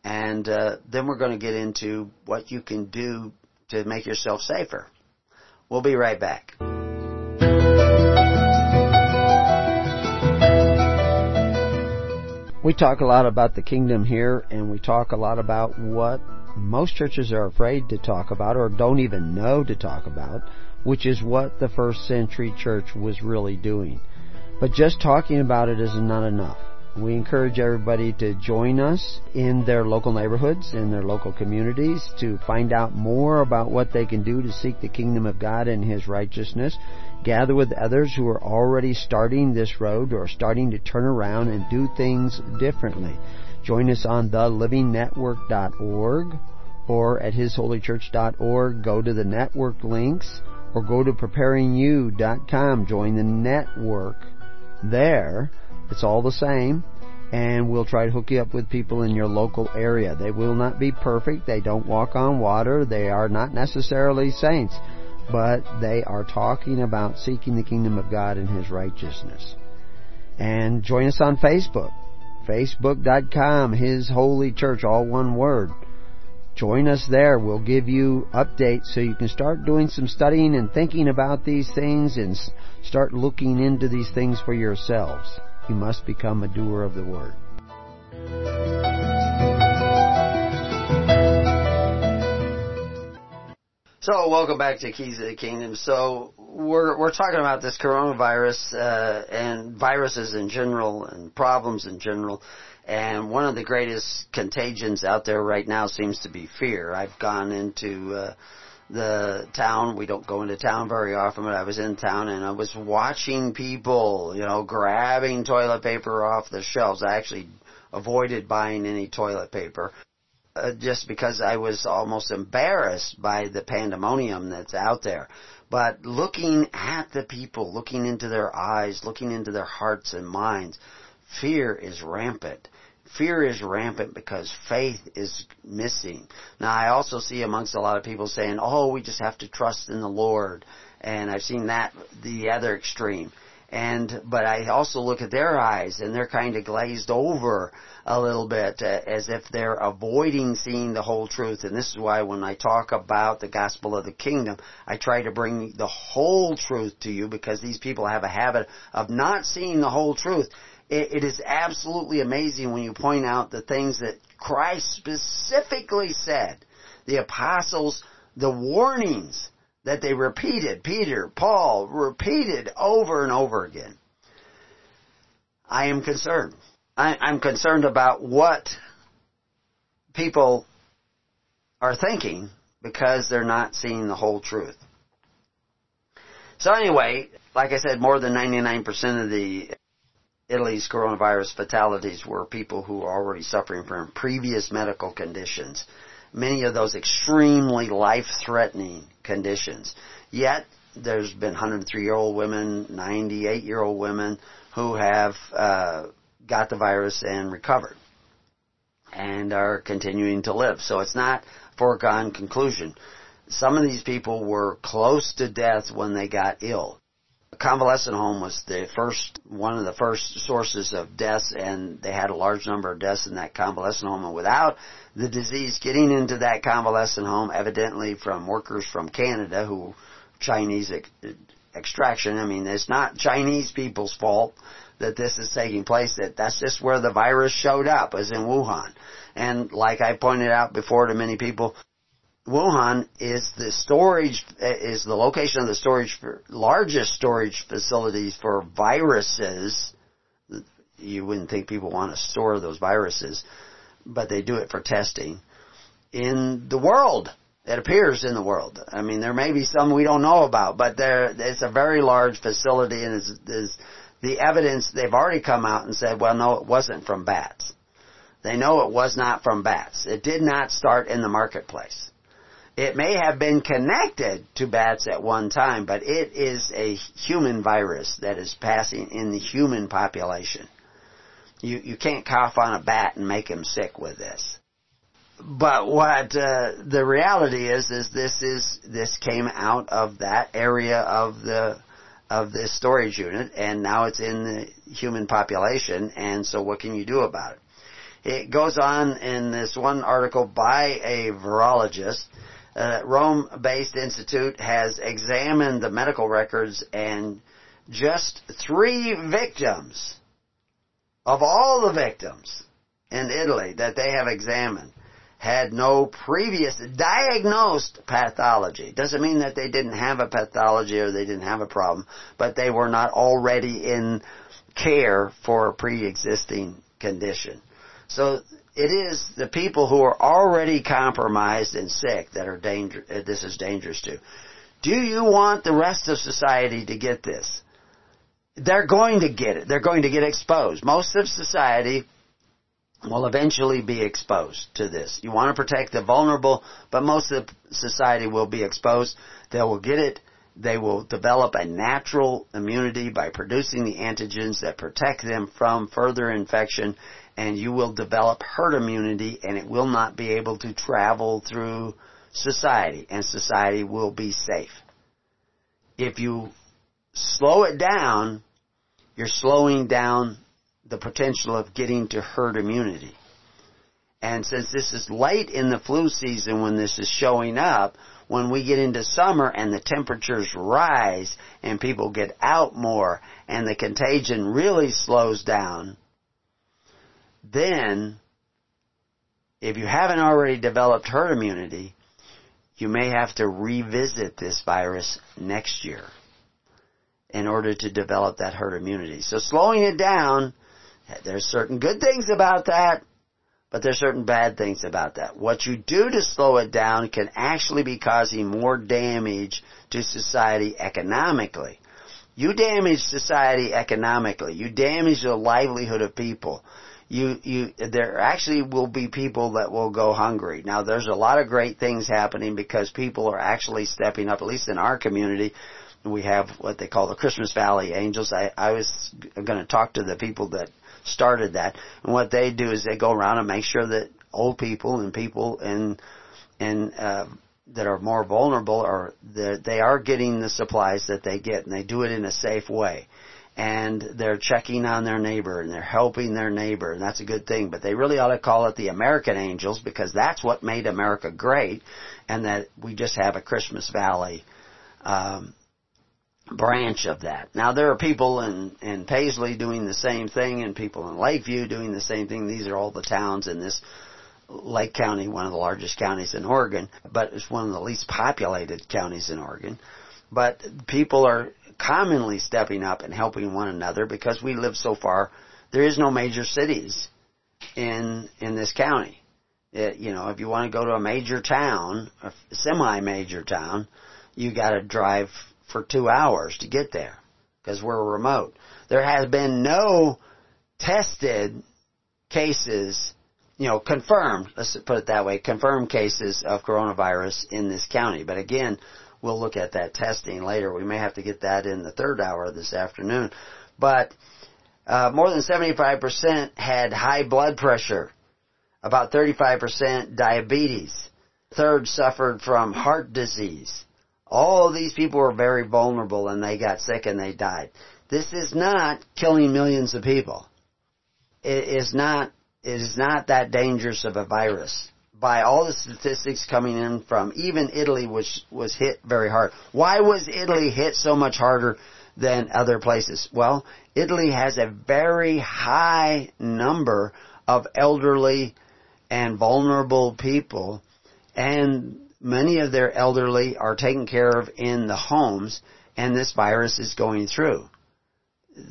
and uh, then we're to get into what you can do to make yourself safer. We'll be right back. We talk a lot about the kingdom here, and we talk a lot about what most churches are afraid to talk about or don't even know to talk about, which is what the first century church was really doing. But just talking about it is not enough. We encourage everybody to join us in their local neighborhoods, in their local communities, to find out more about what they can do to seek the kingdom of God and His righteousness gather with others who are already starting this road or starting to turn around and do things differently. Join us on thelivingnetwork.org or at hisholychurch.org. Go to the network links or go to preparingyou.com. Join the network there. It's all the same and we'll try to hook you up with people in your local area. They will not be perfect. They don't walk on water. They are not necessarily saints but they are talking about seeking the kingdom of God and His righteousness. And join us on Facebook. Facebook.com, His Holy Church, all one word. Join us there. We'll give you updates so you can start doing some studying and thinking about these things and start looking into these things for yourselves. You must become a doer of the Word. So, welcome back to Keys of the Kingdom. So, we're we're talking about this coronavirus uh, and viruses in general and problems in general. And one of the greatest contagions out there right now seems to be fear. I've gone into uh, the town. We don't go into town very often, but I was in town and I was watching people, you know, grabbing toilet paper off the shelves. I actually avoided buying any toilet paper uh, just because I was almost embarrassed by the pandemonium that's out there. But looking at the people, looking into their eyes, looking into their hearts and minds, fear is rampant. Fear is rampant because faith is missing. Now I also see amongst a lot of people saying, oh, we just have to trust in the Lord. And I've seen that, the other extreme. And, but I also look at their eyes and they're kind of glazed over a little bit uh, as if they're avoiding seeing the whole truth. And this is why when I talk about the gospel of the kingdom, I try to bring the whole truth to you because these people have a habit of not seeing the whole truth. it, it is absolutely amazing when you point out the things that Christ specifically said. The apostles, the warnings that they repeated, Peter, Paul, repeated over and over again. I am concerned. I, I'm concerned about what people are thinking because they're not seeing the whole truth. So anyway, like I said, more than 99% of the Italy's coronavirus fatalities were people who were already suffering from previous medical conditions. Many of those extremely life-threatening conditions. Yet, there's been 103 year old women, 98 year old women who have uh, got the virus and recovered and are continuing to live. So it's not foregone conclusion. Some of these people were close to death when they got ill. Convalescent home was the first, one of the first sources of deaths and they had a large number of deaths in that convalescent home and without the disease getting into that convalescent home evidently from workers from Canada who Chinese ex- extraction. I mean, it's not Chinese people's fault that this is taking place. That that's just where the virus showed up, was in Wuhan. And like I pointed out before to many people, Wuhan is the storage is the location of the storage for, largest storage facilities for viruses. You wouldn't think people want to store those viruses, but they do it for testing in the world. It appears in the world. I mean, there may be some we don't know about, but there it's a very large facility and is, is the evidence, they've already come out and said, well, no, it wasn't from bats. They know it was not from bats. It did not start in the marketplace. It may have been connected to bats at one time, but it is a human virus that is passing in the human population. You, you can't cough on a bat and make him sick with this. But what uh, the reality is is this is this came out of that area of the of this storage unit and now it's in the human population and so what can you do about it? It goes on in this one article by a virologist. Uh, Rome-based institute has examined the medical records and just three victims of all the victims in Italy that they have examined had no previous diagnosed pathology. Doesn't mean that they didn't have a pathology or they didn't have a problem, but they were not already in care for a pre-existing condition. So it is the people who are already compromised and sick that are danger, uh, this is dangerous to. Do you want the rest of society to get this? They're going to get it. They're going to get exposed. Most of society will eventually be exposed to this. You want to protect the vulnerable, but most of society will be exposed. They will get it. They will develop a natural immunity by producing the antigens that protect them from further infection and you will develop herd immunity and it will not be able to travel through society and society will be safe. If you slow it down, you're slowing down the potential of getting to herd immunity. And since this is late in the flu season when this is showing up, when we get into summer and the temperatures rise and people get out more and the contagion really slows down, then if you haven't already developed herd immunity, you may have to revisit this virus next year in order to develop that herd immunity. So slowing it down there's certain good things about that, but there's certain bad things about that. What you do to slow it down can actually be causing more damage to society economically. You damage society economically. You damage the livelihood of people. You, you, there actually will be people that will go hungry. Now there's a lot of great things happening because people are actually stepping up, at least in our community. We have what they call the Christmas Valley Angels. I, I was going to talk to the people that started that. And what they do is they go around and make sure that old people and people and and uh, that are more vulnerable are that they are getting the supplies that they get, and they do it in a safe way. And they're checking on their neighbor and they're helping their neighbor, and that's a good thing. But they really ought to call it the American Angels because that's what made America great, and that we just have a Christmas Valley um, branch of that. Now there are people in, in Paisley doing the same thing and people in Lakeview doing the same thing. These are all the towns in this Lake County, one of the largest counties in Oregon, but it's one of the least populated counties in Oregon. But people are commonly stepping up and helping one another because we live so far. There is no major cities in in this county. It, you know, if you want to go to a major town, a semi-major town, you got to drive for two hours to get there because we're remote. There has been no tested cases, you know, confirmed, let's put it that way, confirmed cases of coronavirus in this county. But again, we'll look at that testing later. We may have to get that in the third hour this afternoon. But uh, more than 75% had high blood pressure, about 35% diabetes. Third suffered from heart disease. All these people were very vulnerable and they got sick and they died. This is not killing millions of people. It is not, it is not that dangerous of a virus. By all the statistics coming in from even Italy, which was hit very hard. Why was Italy hit so much harder than other places? Well, Italy has a very high number of elderly and vulnerable people and many of their elderly are taken care of in the homes and this virus is going through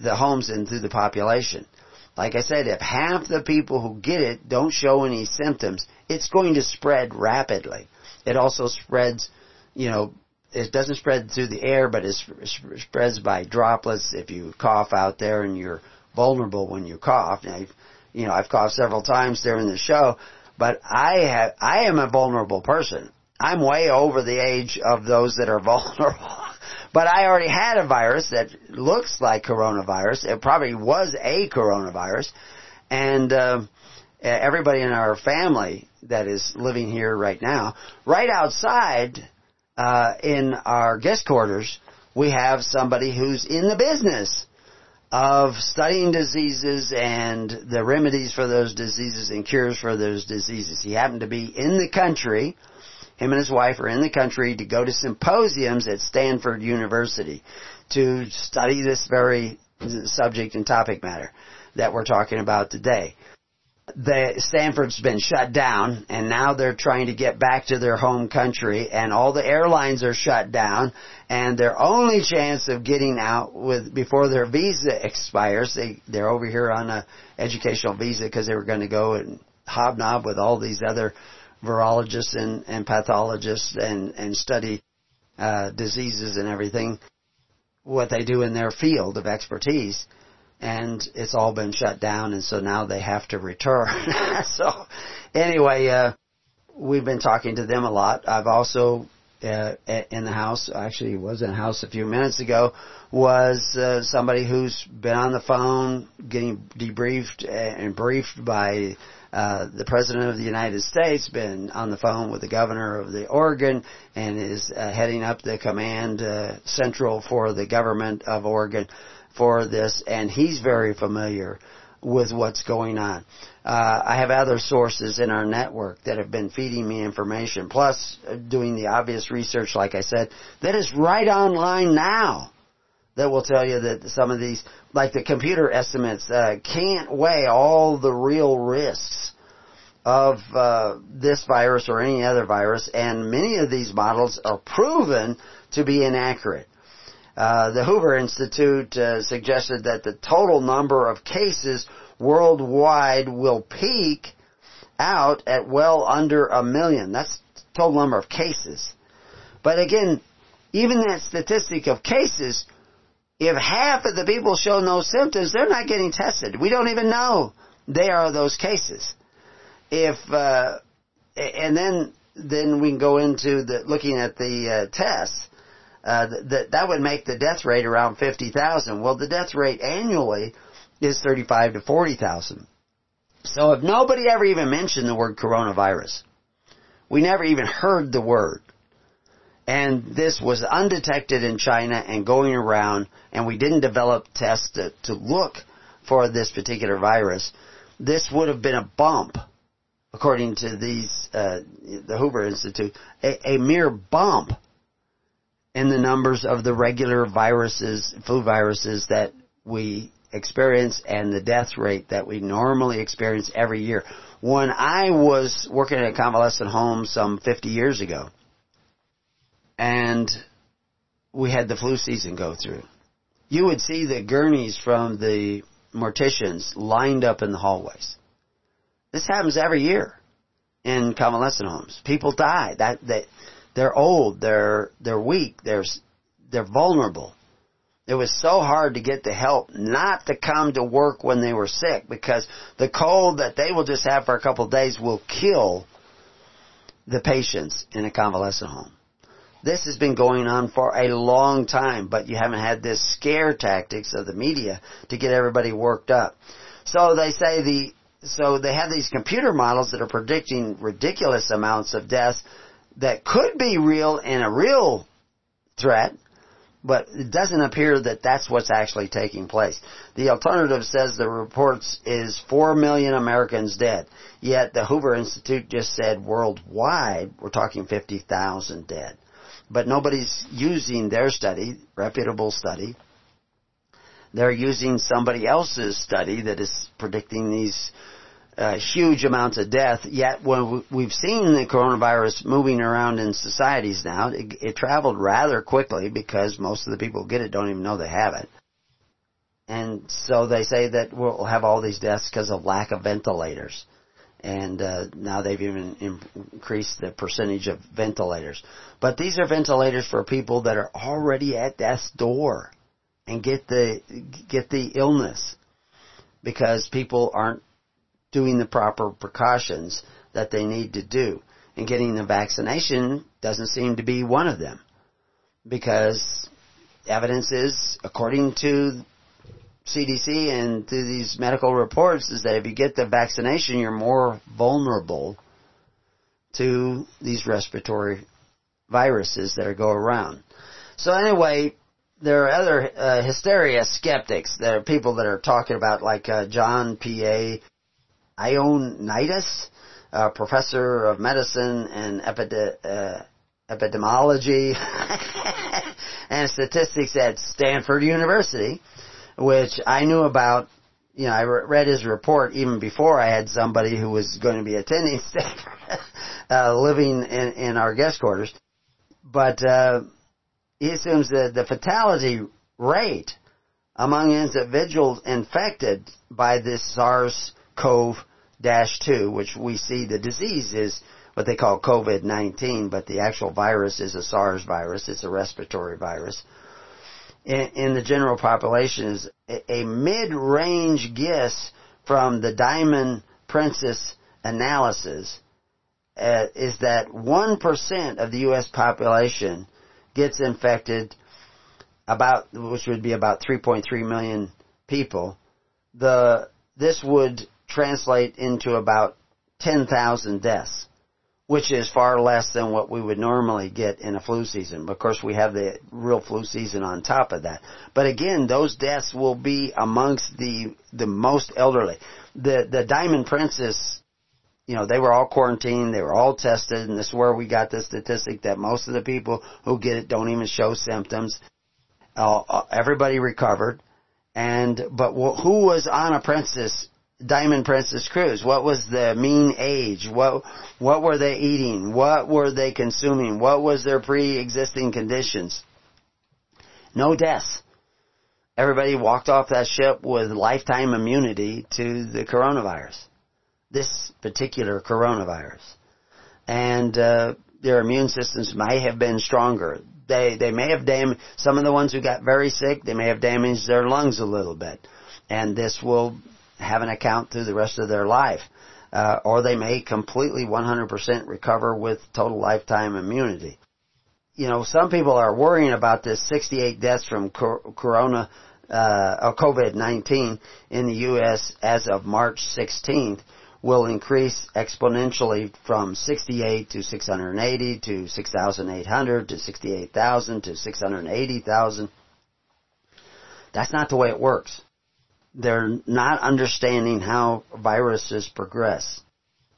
the homes and through the population. Like I said, if half the people who get it don't show any symptoms, it's going to spread rapidly. It also spreads, you know, it doesn't spread through the air, but it spreads by droplets. If you cough out there and you're vulnerable when you cough, now, you know, I've coughed several times during the show, but I have, I am a vulnerable person. I'm way over the age of those that are vulnerable. But I already had a virus that looks like coronavirus. It probably was a coronavirus. And, uh, everybody in our family that is living here right now, right outside, uh, in our guest quarters, we have somebody who's in the business of studying diseases and the remedies for those diseases and cures for those diseases. He happened to be in the country, him and his wife are in the country to go to symposiums at Stanford University to study this very subject and topic matter that we're talking about today. The Stanford's been shut down and now they're trying to get back to their home country and all the airlines are shut down and their only chance of getting out with before their visa expires they they're over here on a educational visa because they were going to go and hobnob with all these other virologists and, and pathologists and and study uh, diseases and everything what they do in their field of expertise and it's all been shut down, and so now they have to return. so, anyway, uh, we've been talking to them a lot. I've also uh, in the house, actually was in the house a few minutes ago, was uh, somebody who's been on the phone getting debriefed and briefed by uh, the President of the United States, been on the phone with the Governor of the Oregon, and is uh, heading up the command uh, central for the government of Oregon for this, and he's very familiar with what's going on. Uh, I have other sources in our network that have been feeding me information, plus uh, doing the obvious research, like I said, that is right online now that will tell you that some of these, like the computer estimates, uh, can't weigh all the real risks of uh, this virus or any other virus, and many of these models are proven to be inaccurate. Uh, the Hoover Institute uh, suggested that the total number of cases worldwide will peak out at well under a million. That's total number of cases. But again, even that statistic of cases, if half of the people show no symptoms, they're not getting tested. We don't even know they are those cases. If uh, and then then we can go into the looking at the uh, tests uh, that that would make the death rate around 50,000. Well, the death rate annually is 35 to 40,000. So if nobody ever even mentioned the word coronavirus, we never even heard the word, and this was undetected in China and going around, and we didn't develop tests to, to look for this particular virus, this would have been a bump, according to these uh, the Hoover Institute, a, a mere bump in the numbers of the regular viruses, flu viruses that we experience and the death rate that we normally experience every year. When I was working at a convalescent home some 50 years ago, and we had the flu season go through, you would see the gurneys from the morticians lined up in the hallways. This happens every year in convalescent homes. People die. That, that they're old, they're they're weak, they're they're vulnerable. It was so hard to get the help not to come to work when they were sick because the cold that they will just have for a couple of days will kill the patients in a convalescent home. This has been going on for a long time, but you haven't had this scare tactics of the media to get everybody worked up. So they say the so they have these computer models that are predicting ridiculous amounts of deaths that could be real and a real threat, but it doesn't appear that that's what's actually taking place. The alternative says the reports is 4 million Americans dead. Yet the Hoover Institute just said worldwide, we're talking 50,000 dead. But nobody's using their study, reputable study. They're using somebody else's study that is predicting these uh, huge amounts of death. Yet when we've seen the coronavirus moving around in societies now, it, it traveled rather quickly because most of the people who get it don't even know they have it. And so they say that we'll have all these deaths because of lack of ventilators. And uh, now they've even increased the percentage of ventilators. But these are ventilators for people that are already at death's door and get the get the illness because people aren't doing the proper precautions that they need to do. And getting the vaccination doesn't seem to be one of them. Because evidence is, according to CDC and to these medical reports, is that if you get the vaccination, you're more vulnerable to these respiratory viruses that go around. So anyway, there are other uh, hysteria skeptics. There are people that are talking about like uh, John P.A. Ioannidis, uh, professor of medicine and epide- uh, epidemiology and statistics at Stanford University, which I knew about. You know, I read his report even before I had somebody who was going to be attending Stanford, uh, living in, in our guest quarters. But uh, he assumes that the fatality rate among individuals infected by this SARS-CoV-2, which we see the disease is what they call COVID-19, but the actual virus is a SARS virus. It's a respiratory virus. In, in the general population is a, a mid-range guess from the Diamond Princess analysis uh, is that 1% of the U.S. population gets infected about, which would be about 3.3 million people, the, this would translate into about 10,000 deaths, which is far less than what we would normally get in a flu season. Of course, we have the real flu season on top of that. But again, those deaths will be amongst the, the most elderly. The, the Diamond Princess you know, they were all quarantined, they were all tested, and this is where we got the statistic that most of the people who get it don't even show symptoms. Uh, everybody recovered, and but who was on a princess Diamond Princess cruise? What was the mean age? What what were they eating? What were they consuming? What was their pre-existing conditions? No deaths. Everybody walked off that ship with lifetime immunity to the coronavirus this particular coronavirus. And uh, their immune systems may have been stronger. They they may have damaged some of the ones who got very sick. They may have damaged their lungs a little bit, and this will have an account through the rest of their life. Uh, or they may completely 100% recover with total lifetime immunity. You know, some people are worrying about this 68 deaths from corona uh, or COVID-19 in the U.S. as of March 16th will increase exponentially from 68 to 680 to 6,800 to 68,000 to 680,000. That's not the way it works. They're not understanding how viruses progress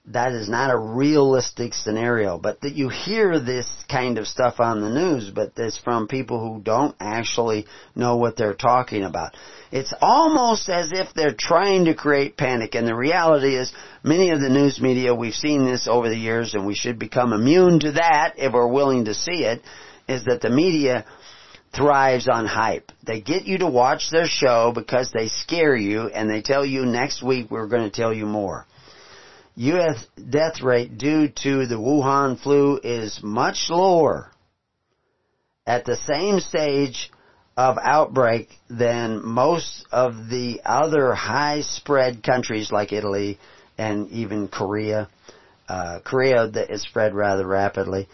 that is not a realistic scenario. But that you hear this kind of stuff on the news, but it's from people who don't actually know what they're talking about. It's almost as if they're trying to create panic, and the reality is many of the news media, we've seen this over the years, and we should become immune to that if we're willing to see it, is that the media thrives on hype. They get you to watch their show because they scare you and they tell you next week we're going to tell you more. U.S. death rate due to the Wuhan flu is much lower at the same stage of outbreak than most of the other high spread countries like Italy and even Korea. Uh, Korea is spread rather rapidly.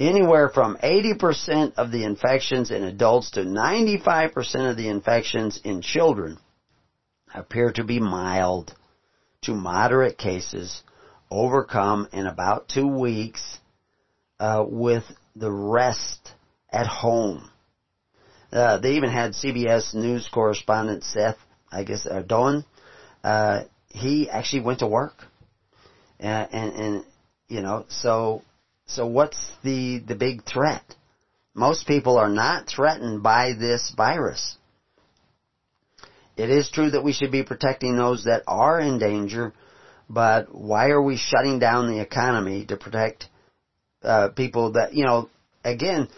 Anywhere from 80% of the infections in adults to 95% of the infections in children appear to be mild to moderate cases overcome in about two weeks uh, with the rest at home. Uh, they even had CBS News correspondent Seth, I guess, uh, Doane. Uh, he actually went to work, uh, and, and you know, so so what's the the big threat? Most people are not threatened by this virus. It is true that we should be protecting those that are in danger, but why are we shutting down the economy to protect uh, people that you know? Again,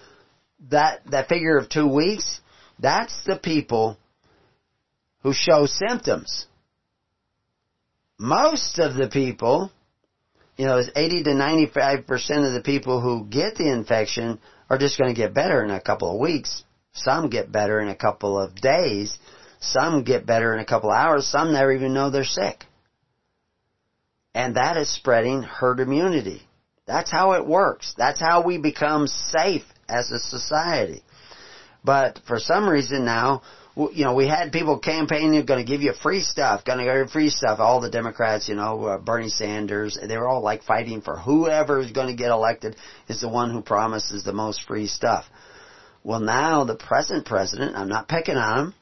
that that figure of two weeks, that's the people who show symptoms. Most of the people, you know, 80 to 95 percent of the people who get the infection are just going to get better in a couple of weeks. Some get better in a couple of days some get better in a couple of hours. Some never even know they're sick. And that is spreading herd immunity. That's how it works. That's how we become safe as a society. But for some reason now, you know, we had people campaigning, going to give you free stuff, going to give you free stuff. All the Democrats, you know, uh, Bernie Sanders, they were all like fighting for whoever is going to get elected is the one who promises the most free stuff. Well, now the present president, I'm not picking on him,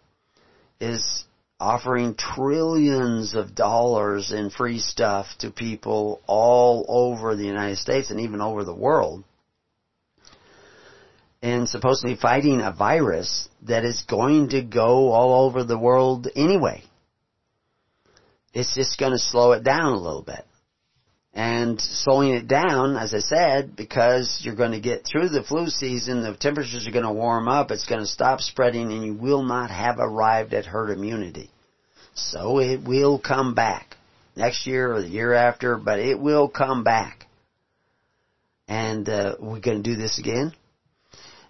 is offering trillions of dollars in free stuff to people all over the United States and even over the world and supposedly fighting a virus that is going to go all over the world anyway. It's just going to slow it down a little bit. And slowing it down, as I said, because you're going to get through the flu season, the temperatures are going to warm up, it's going to stop spreading, and you will not have arrived at herd immunity. So it will come back next year or the year after, but it will come back. And uh, we're going to do this again.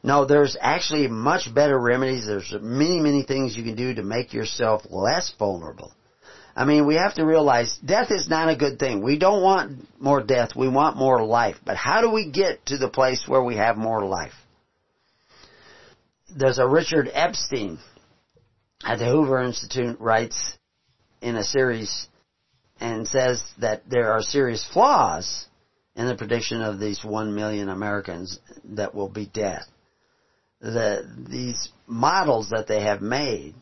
No, there's actually much better remedies. There's many, many things you can do to make yourself less vulnerable. I mean, we have to realize death is not a good thing. We don't want more death. We want more life. But how do we get to the place where we have more life? There's a Richard Epstein at the Hoover Institute writes in a series and says that there are serious flaws in the prediction of these one million Americans that will be dead the, these models that they have made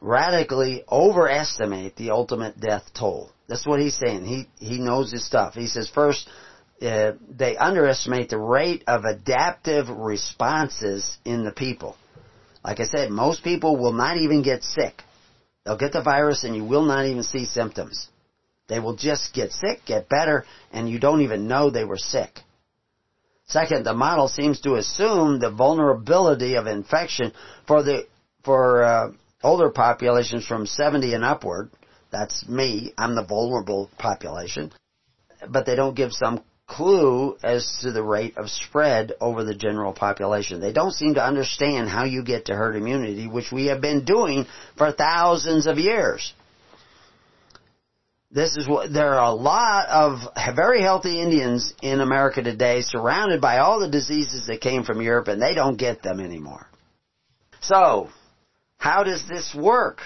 radically overestimate the ultimate death toll. That's what he's saying. He, he knows his stuff. He says first, uh, they underestimate the rate of adaptive responses in the people. Like I said, most people will not even get sick. They'll get the virus and you will not even see symptoms. They will just get sick, get better, and you don't even know they were sick. Second, the model seems to assume the vulnerability of infection for the for uh, older populations from 70 and upward. That's me. I'm the vulnerable population. But they don't give some clue as to the rate of spread over the general population. They don't seem to understand how you get to herd immunity, which we have been doing for thousands of years. This is what, there are a lot of very healthy Indians in America today surrounded by all the diseases that came from Europe and they don't get them anymore. So, how does this work?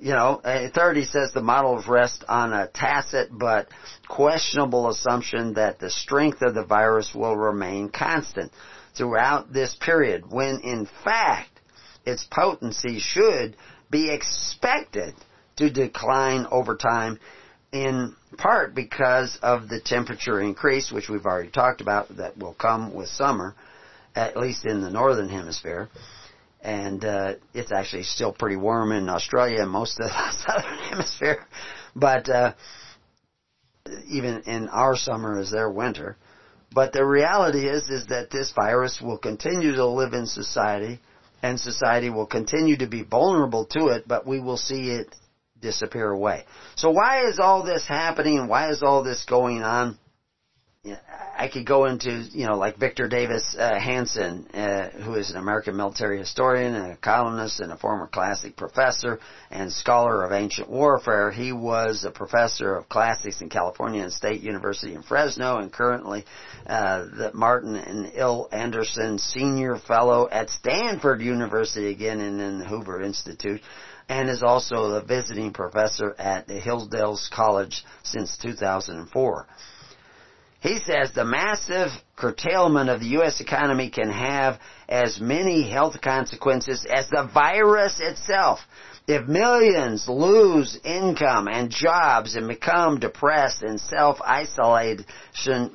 You know, third he says the models rest on a tacit but questionable assumption that the strength of the virus will remain constant throughout this period when in fact its potency should be expected to decline over time in part because of the temperature increase, which we've already talked about, that will come with summer, at least in the northern hemisphere. And uh, it's actually still pretty warm in Australia and most of the southern hemisphere. But uh, even in our summer is their winter. But the reality is, is that this virus will continue to live in society, and society will continue to be vulnerable to it, but we will see it disappear away. So why is all this happening? Why is all this going on? I could go into, you know, like Victor Davis uh, Hanson, uh, who is an American military historian and a columnist and a former classic professor and scholar of ancient warfare. He was a professor of classics in California and State University in Fresno and currently uh, the Martin and Illie Anderson Senior Fellow at Stanford University again and in the Hoover Institute and is also a visiting professor at the Hillsdale College since 2004. He says the massive curtailment of the U.S. economy can have as many health consequences as the virus itself. If millions lose income and jobs and become depressed and self-isolation,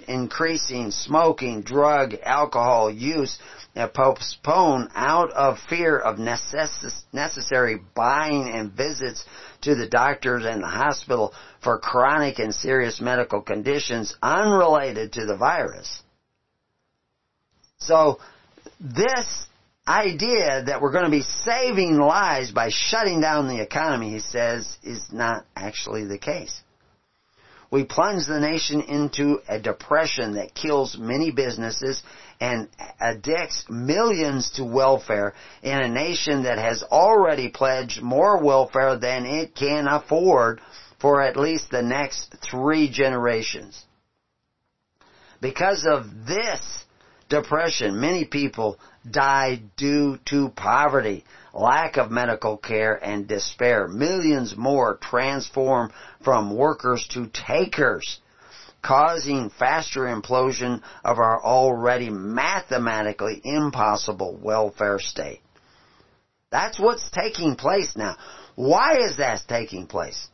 increasing smoking, drug, alcohol use, postpone out of fear of necess- necessary buying and visits to the doctors and the hospital for chronic and serious medical conditions unrelated to the virus. So, this idea that we're going to be saving lives by shutting down the economy, he says, is not actually the case. We plunge the nation into a depression that kills many businesses and addicts millions to welfare in a nation that has already pledged more welfare than it can afford for at least the next three generations. Because of this depression, many people died due to poverty, lack of medical care, and despair. Millions more transform from workers to takers, causing faster implosion of our already mathematically impossible welfare state. That's what's taking place now. Why is that taking place?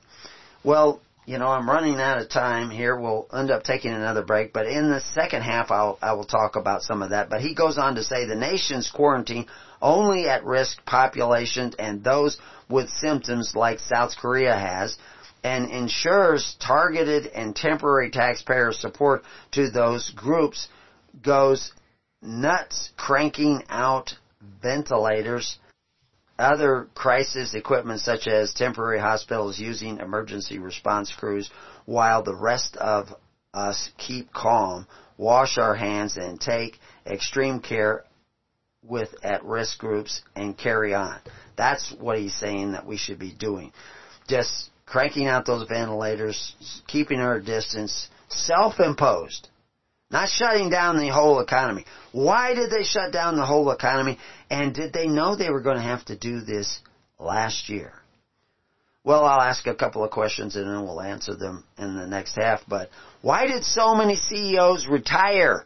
Well, you know, I'm running out of time here. We'll end up taking another break, but in the second half, I'll, I will talk about some of that. But he goes on to say the nation's quarantine only at risk populations and those with symptoms like South Korea has and ensures targeted and temporary taxpayer support to those groups goes nuts cranking out ventilators other crisis equipment such as temporary hospitals using emergency response crews while the rest of us keep calm, wash our hands and take extreme care with at-risk groups and carry on. That's what he's saying that we should be doing. Just cranking out those ventilators, keeping our distance, self-imposed. Not shutting down the whole economy. Why did they shut down the whole economy? And did they know they were going to have to do this last year? Well, I'll ask a couple of questions and then we'll answer them in the next half. But why did so many CEOs retire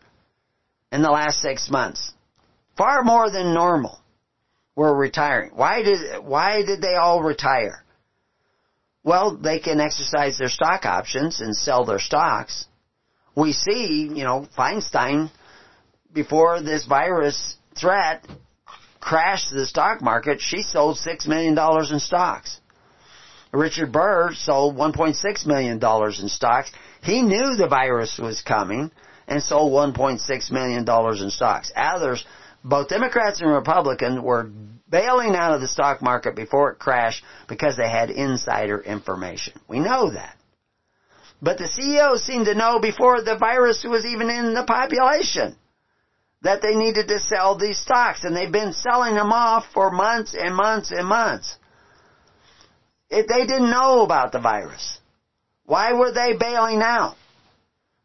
in the last six months? Far more than normal were retiring. Why did, why did they all retire? Well, they can exercise their stock options and sell their stocks we see, you know, Feinstein, before this virus threat crashed the stock market, she sold $6 million in stocks. Richard Burr sold $1.6 million in stocks. He knew the virus was coming and sold $1.6 million in stocks. Others, both Democrats and Republicans were bailing out of the stock market before it crashed because they had insider information. We know that. But the CEOs seemed to know before the virus was even in the population that they needed to sell these stocks and they've been selling them off for months and months and months. If they didn't know about the virus. Why were they bailing out?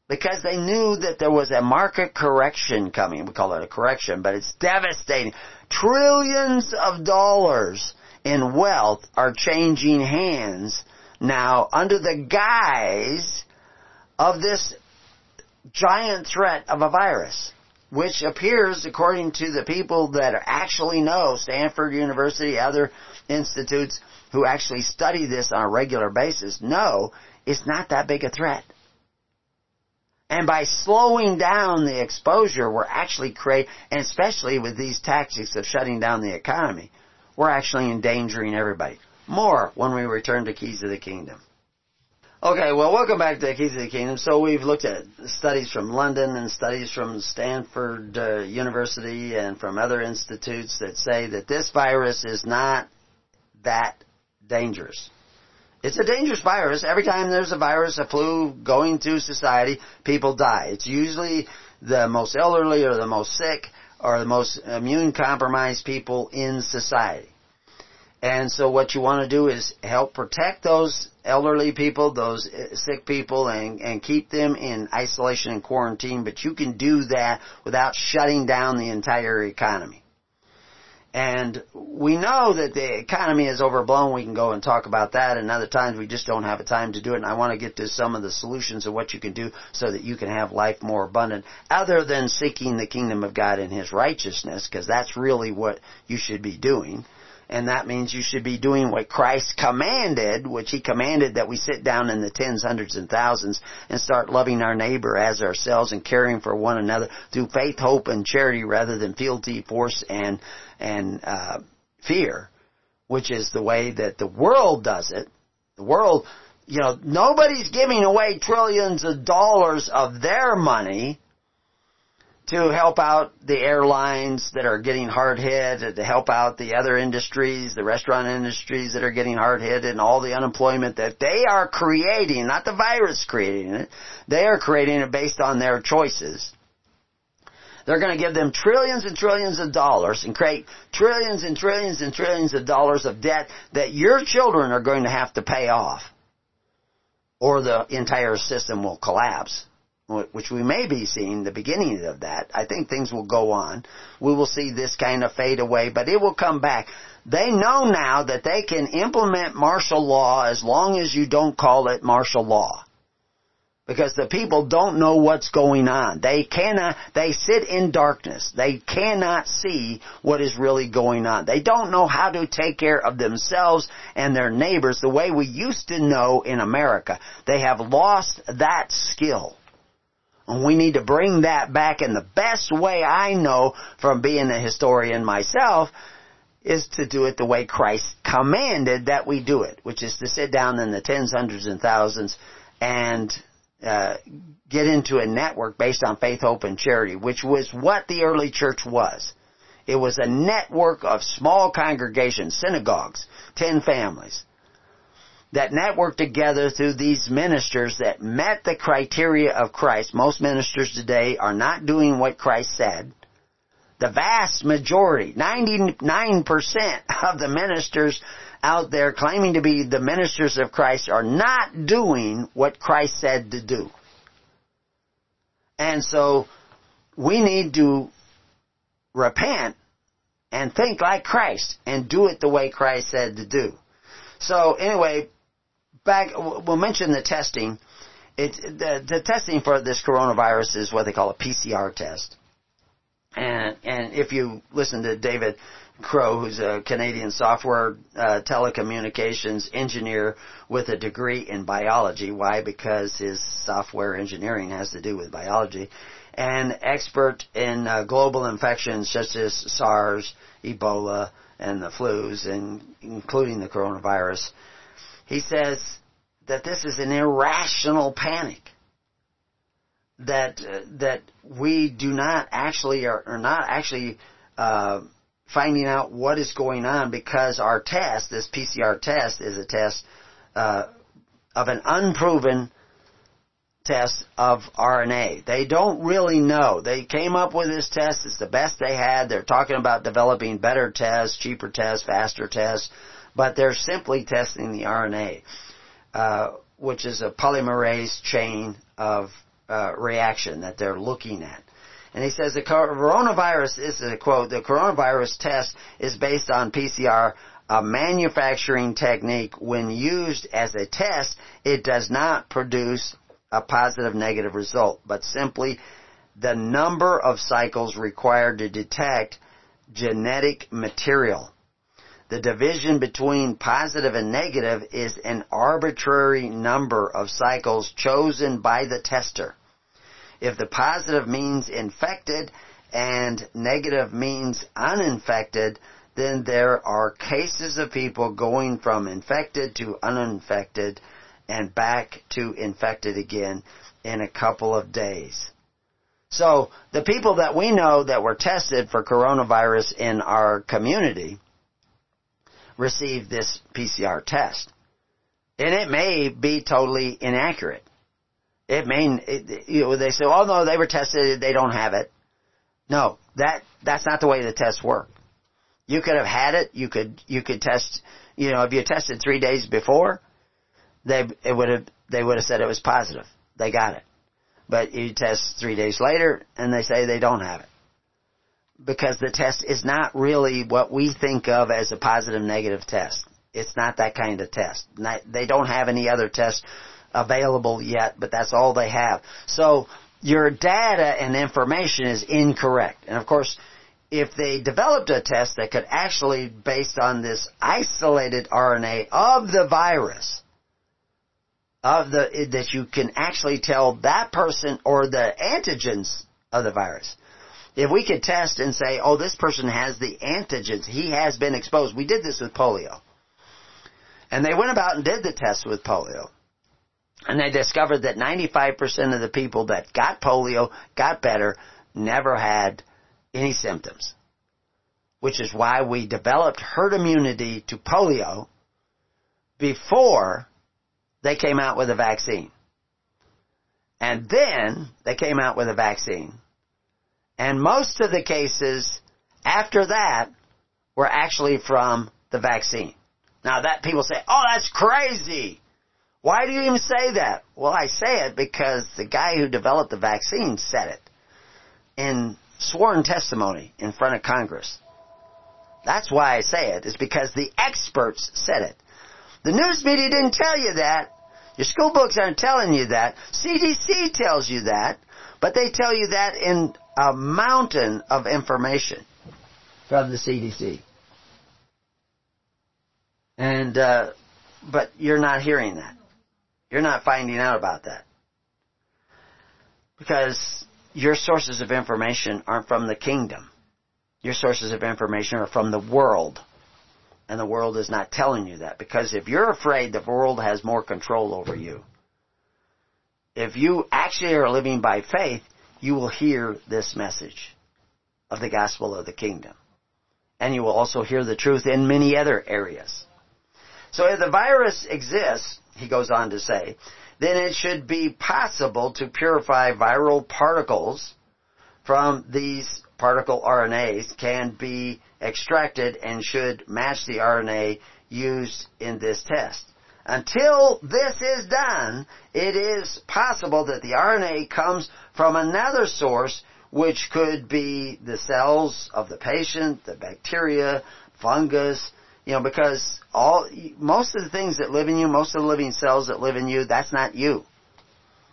Because they knew that there was a market correction coming. We call it a correction, but it's devastating. Trillions of dollars in wealth are changing hands now under the guise of this giant threat of a virus, which appears, according to the people that actually know, Stanford University, other institutes who actually study this on a regular basis, know it's not that big a threat. And by slowing down the exposure, we're actually creating, and especially with these tactics of shutting down the economy, we're actually endangering everybody. More when we return to Keys of the Kingdom. Okay, well, welcome back to Keys of the Kingdom. So we've looked at studies from London and studies from Stanford uh, University and from other institutes that say that this virus is not that dangerous. It's a dangerous virus. Every time there's a virus, a flu going through society, people die. It's usually the most elderly or the most sick or the most immune compromised people in society. And so what you want to do is help protect those elderly people, those uh, sick people, and, and keep them in isolation and quarantine, but you can do that without shutting down the entire economy. And we know that the economy is overblown. We can go and talk about that. And other times we just don't have a time to do it. And I want to get to some of the solutions of what you can do so that you can have life more abundant other than seeking the kingdom of God and His righteousness because that's really what you should be doing and that means you should be doing what Christ commanded, which He commanded that we sit down in the tens, hundreds, and thousands and start loving our neighbor as ourselves and caring for one another through faith, hope, and charity rather than fealty, force, and, and, uh, fear, which is the way that the world does it. The world, you know, nobody's giving away trillions of dollars of their money to help out the airlines that are getting hard hit, to help out the other industries, the restaurant industries that are getting hard hit, and all the unemployment that they are creating, not the virus creating it, they are creating it based on their choices. They're going to give them trillions and trillions of dollars and create trillions and trillions and trillions of dollars of debt that your children are going to have to pay off. Or the entire system will collapse which we may be seeing the beginning of that. I think things will go on. We will see this kind of fade away, but it will come back. They know now that they can implement martial law as long as you don't call it martial law. Because the people don't know what's going on. They cannot, they sit in darkness. They cannot see what is really going on. They don't know how to take care of themselves and their neighbors the way we used to know in America. They have lost that skill. And we need to bring that back and the best way I know from being a historian myself is to do it the way Christ commanded that we do it, which is to sit down in the tens, hundreds, and thousands and uh, get into a network based on faith, hope, and charity, which was what the early church was. It was a network of small congregations, synagogues, ten families, that networked together through these ministers that met the criteria of Christ. Most ministers today are not doing what Christ said. The vast majority, 99% of the ministers out there claiming to be the ministers of Christ are not doing what Christ said to do. And so we need to repent and think like Christ and do it the way Christ said to do. So anyway, back, we'll mention the testing. It, the, the testing for this coronavirus is what they call a PCR test. And, and if you listen to David Crowe, who's a Canadian software uh, telecommunications engineer with a degree in biology. Why? Because his software engineering has to do with biology. And expert in uh, global infections such as SARS, Ebola, and the flus, and including the coronavirus. He says that this is an irrational panic. That uh, that we do not actually are, are not actually uh, finding out what is going on because our test, this PCR test, is a test uh, of an unproven test of RNA. They don't really know. They came up with this test. It's the best they had. They're talking about developing better tests, cheaper tests, faster tests, but they're simply testing the RNA, uh, which is a polymerase chain of uh, reaction that they're looking at. And he says the coronavirus, is a quote, the coronavirus test is based on PCR, a manufacturing technique. When used as a test, it does not produce a positive negative result, but simply the number of cycles required to detect genetic material. The division between positive and negative is an arbitrary number of cycles chosen by the tester. If the positive means infected and negative means uninfected, then there are cases of people going from infected to uninfected and back to infected again in a couple of days. So the people that we know that were tested for coronavirus in our community received this PCR test. And it may be totally inaccurate. It may, it, you know, they say, oh no, they were tested, they don't have it. No, that, that's not the way the tests work. You could have had it, you could, you could test, you know, if you tested three days before, they, it would have, they would have said it was positive. They got it. But you test three days later and they say they don't have it. Because the test is not really what we think of as a positive negative test. It's not that kind of test. They don't have any other test available yet, but that's all they have. So your data and information is incorrect. And of course, if they developed a test that could actually, based on this isolated RNA of the virus, of the, that you can actually tell that person or the antigens of the virus. If we could test and say, oh, this person has the antigens, he has been exposed. We did this with polio. And they went about and did the test with polio. And they discovered that 95% of the people that got polio, got better, never had any symptoms. Which is why we developed herd immunity to polio before they came out with a vaccine. And then they came out with a vaccine. And most of the cases after that were actually from the vaccine. Now that people say, oh, that's crazy. Why do you even say that? Well, I say it because the guy who developed the vaccine said it in sworn testimony in front of Congress. That's why I say it, is because the experts said it. The news media didn't tell you that. Your school books aren't telling you that. CDC tells you that, but they tell you that in a mountain of information from the CDC. And, uh, but you're not hearing that. You're not finding out about that. Because your sources of information aren't from the kingdom. Your sources of information are from the world. And the world is not telling you that. Because if you're afraid the world has more control over you, if you actually are living by faith, you will hear this message of the gospel of the kingdom. And you will also hear the truth in many other areas. So if the virus exists, he goes on to say, then it should be possible to purify viral particles from these particle RNAs can be extracted and should match the RNA used in this test. Until this is done, it is possible that the RNA comes from another source which could be the cells of the patient, the bacteria, fungus, you know, because all, most of the things that live in you, most of the living cells that live in you, that's not you.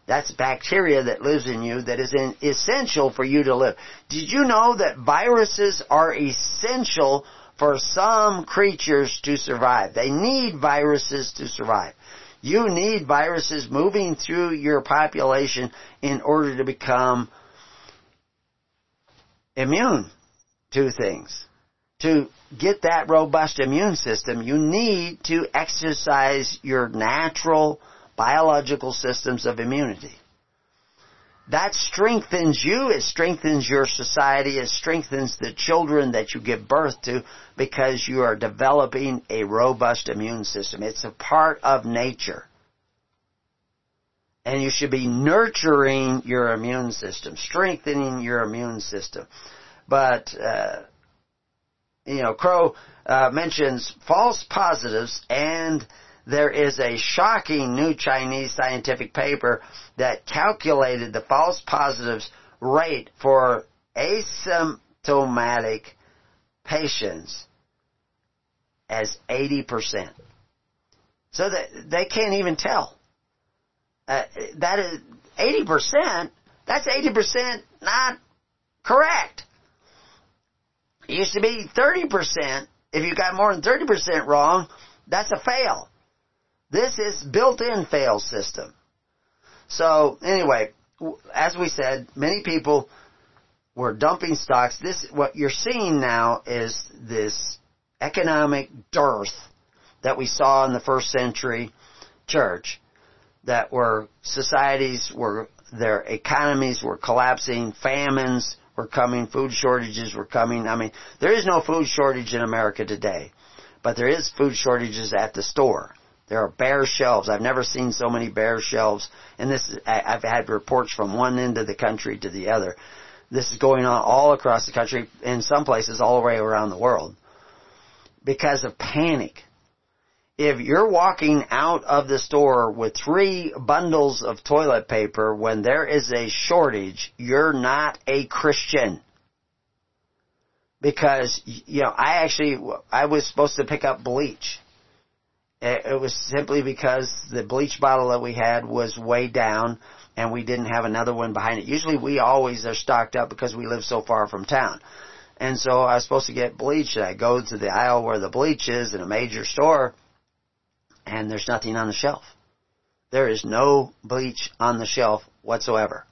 That's bacteria that lives in you that is in, essential for you to live. Did you know that viruses are essential for some creatures to survive? They need viruses to survive. You need viruses moving through your population in order to become immune to things to get that robust immune system, you need to exercise your natural biological systems of immunity. That strengthens you, it strengthens your society, it strengthens the children that you give birth to because you are developing a robust immune system. It's a part of nature. And you should be nurturing your immune system, strengthening your immune system. But, uh, you know, Crowe uh, mentions false positives, and there is a shocking new Chinese scientific paper that calculated the false positives rate for asymptomatic patients as 80%. So that they can't even tell. Uh, that is 80%, that's 80% not correct. It used to be 30%. If you got more than 30% wrong, that's a fail. This is built-in fail system. So anyway, as we said, many people were dumping stocks. This, what you're seeing now is this economic dearth that we saw in the first century church that were societies were their economies were collapsing, famines were coming, food shortages were coming. I mean, there is no food shortage in America today, but there is food shortages at the store. There are bare shelves. I've never seen so many bare shelves, and this I've had reports from one end of the country to the other. This is going on all across the country, in some places all the way around the world, because of panic if you're walking out of the store with three bundles of toilet paper when there is a shortage, you're not a Christian. Because, you know, I actually, I was supposed to pick up bleach. It was simply because the bleach bottle that we had was way down and we didn't have another one behind it. Usually we always are stocked up because we live so far from town. And so I was supposed to get bleach and I go to the aisle where the bleach is in a major store and there's nothing on the shelf. There is no bleach on the shelf whatsoever.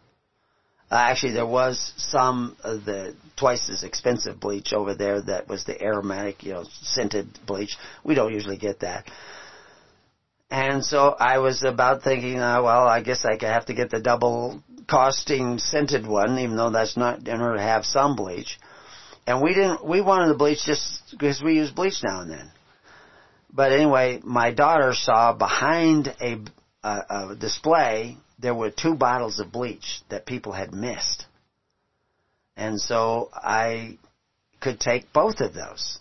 Uh, actually, there was some of the twice as expensive bleach over there that was the aromatic, you know, scented bleach. We don't usually get that. And so I was about thinking, uh, well, I guess I could have to get the double costing scented one, even though that's not in order to have some bleach. And we didn't, we wanted the bleach just because we use bleach now and then. But anyway, my daughter saw behind a, a, a display there were two bottles of bleach that people had missed. And so I could take both of those.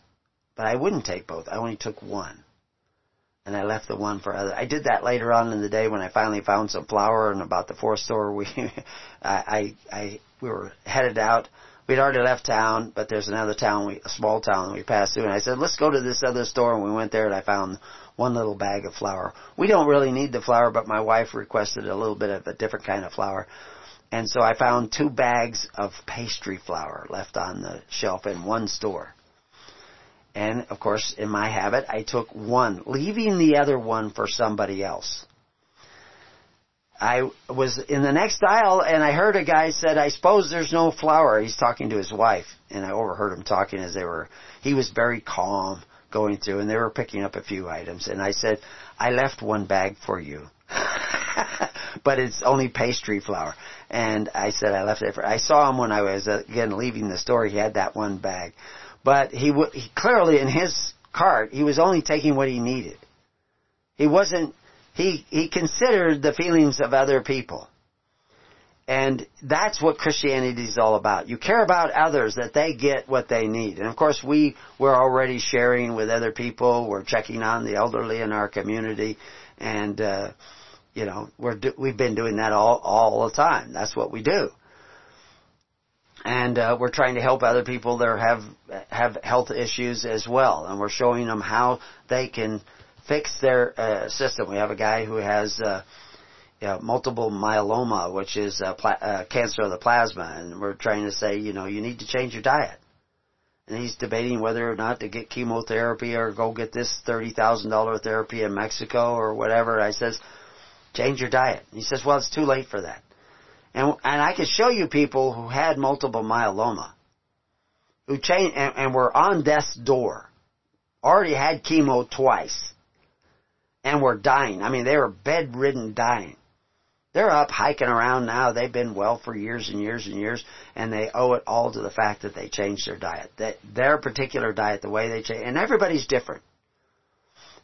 But I wouldn't take both. I only took one. And I left the one for other. I did that later on in the day when I finally found some flour and about the fourth store we, I, I, I, we were headed out. We'd already left town, but there's another town, we, a small town we passed through and I said, let's go to this other store and we went there and I found one little bag of flour. We don't really need the flour, but my wife requested a little bit of a different kind of flour. And so I found two bags of pastry flour left on the shelf in one store. And of course, in my habit, I took one, leaving the other one for somebody else. I was in the next aisle and I heard a guy said, I suppose there's no flour. He's talking to his wife and I overheard him talking as they were, he was very calm going through and they were picking up a few items and I said, I left one bag for you. but it's only pastry flour. And I said I left it for, I saw him when I was uh, again leaving the store, he had that one bag. But he, w- he clearly in his cart, he was only taking what he needed. He wasn't, he, he considered the feelings of other people. And that's what Christianity is all about. You care about others that they get what they need. And of course we, we're already sharing with other people. We're checking on the elderly in our community. And, uh, you know, we're, do, we've been doing that all, all the time. That's what we do. And, uh, we're trying to help other people that have, have health issues as well. And we're showing them how they can fix their, uh, system. We have a guy who has, uh, you know, multiple myeloma, which is uh, pla- uh, cancer of the plasma, and we're trying to say, you know, you need to change your diet. And he's debating whether or not to get chemotherapy or go get this thirty thousand dollar therapy in Mexico or whatever. I says, change your diet. He says, well, it's too late for that. And and I can show you people who had multiple myeloma, who changed and, and were on death's door, already had chemo twice, and were dying. I mean, they were bedridden, dying they're up hiking around now. They've been well for years and years and years, and they owe it all to the fact that they changed their diet. That their particular diet, the way they change, and everybody's different.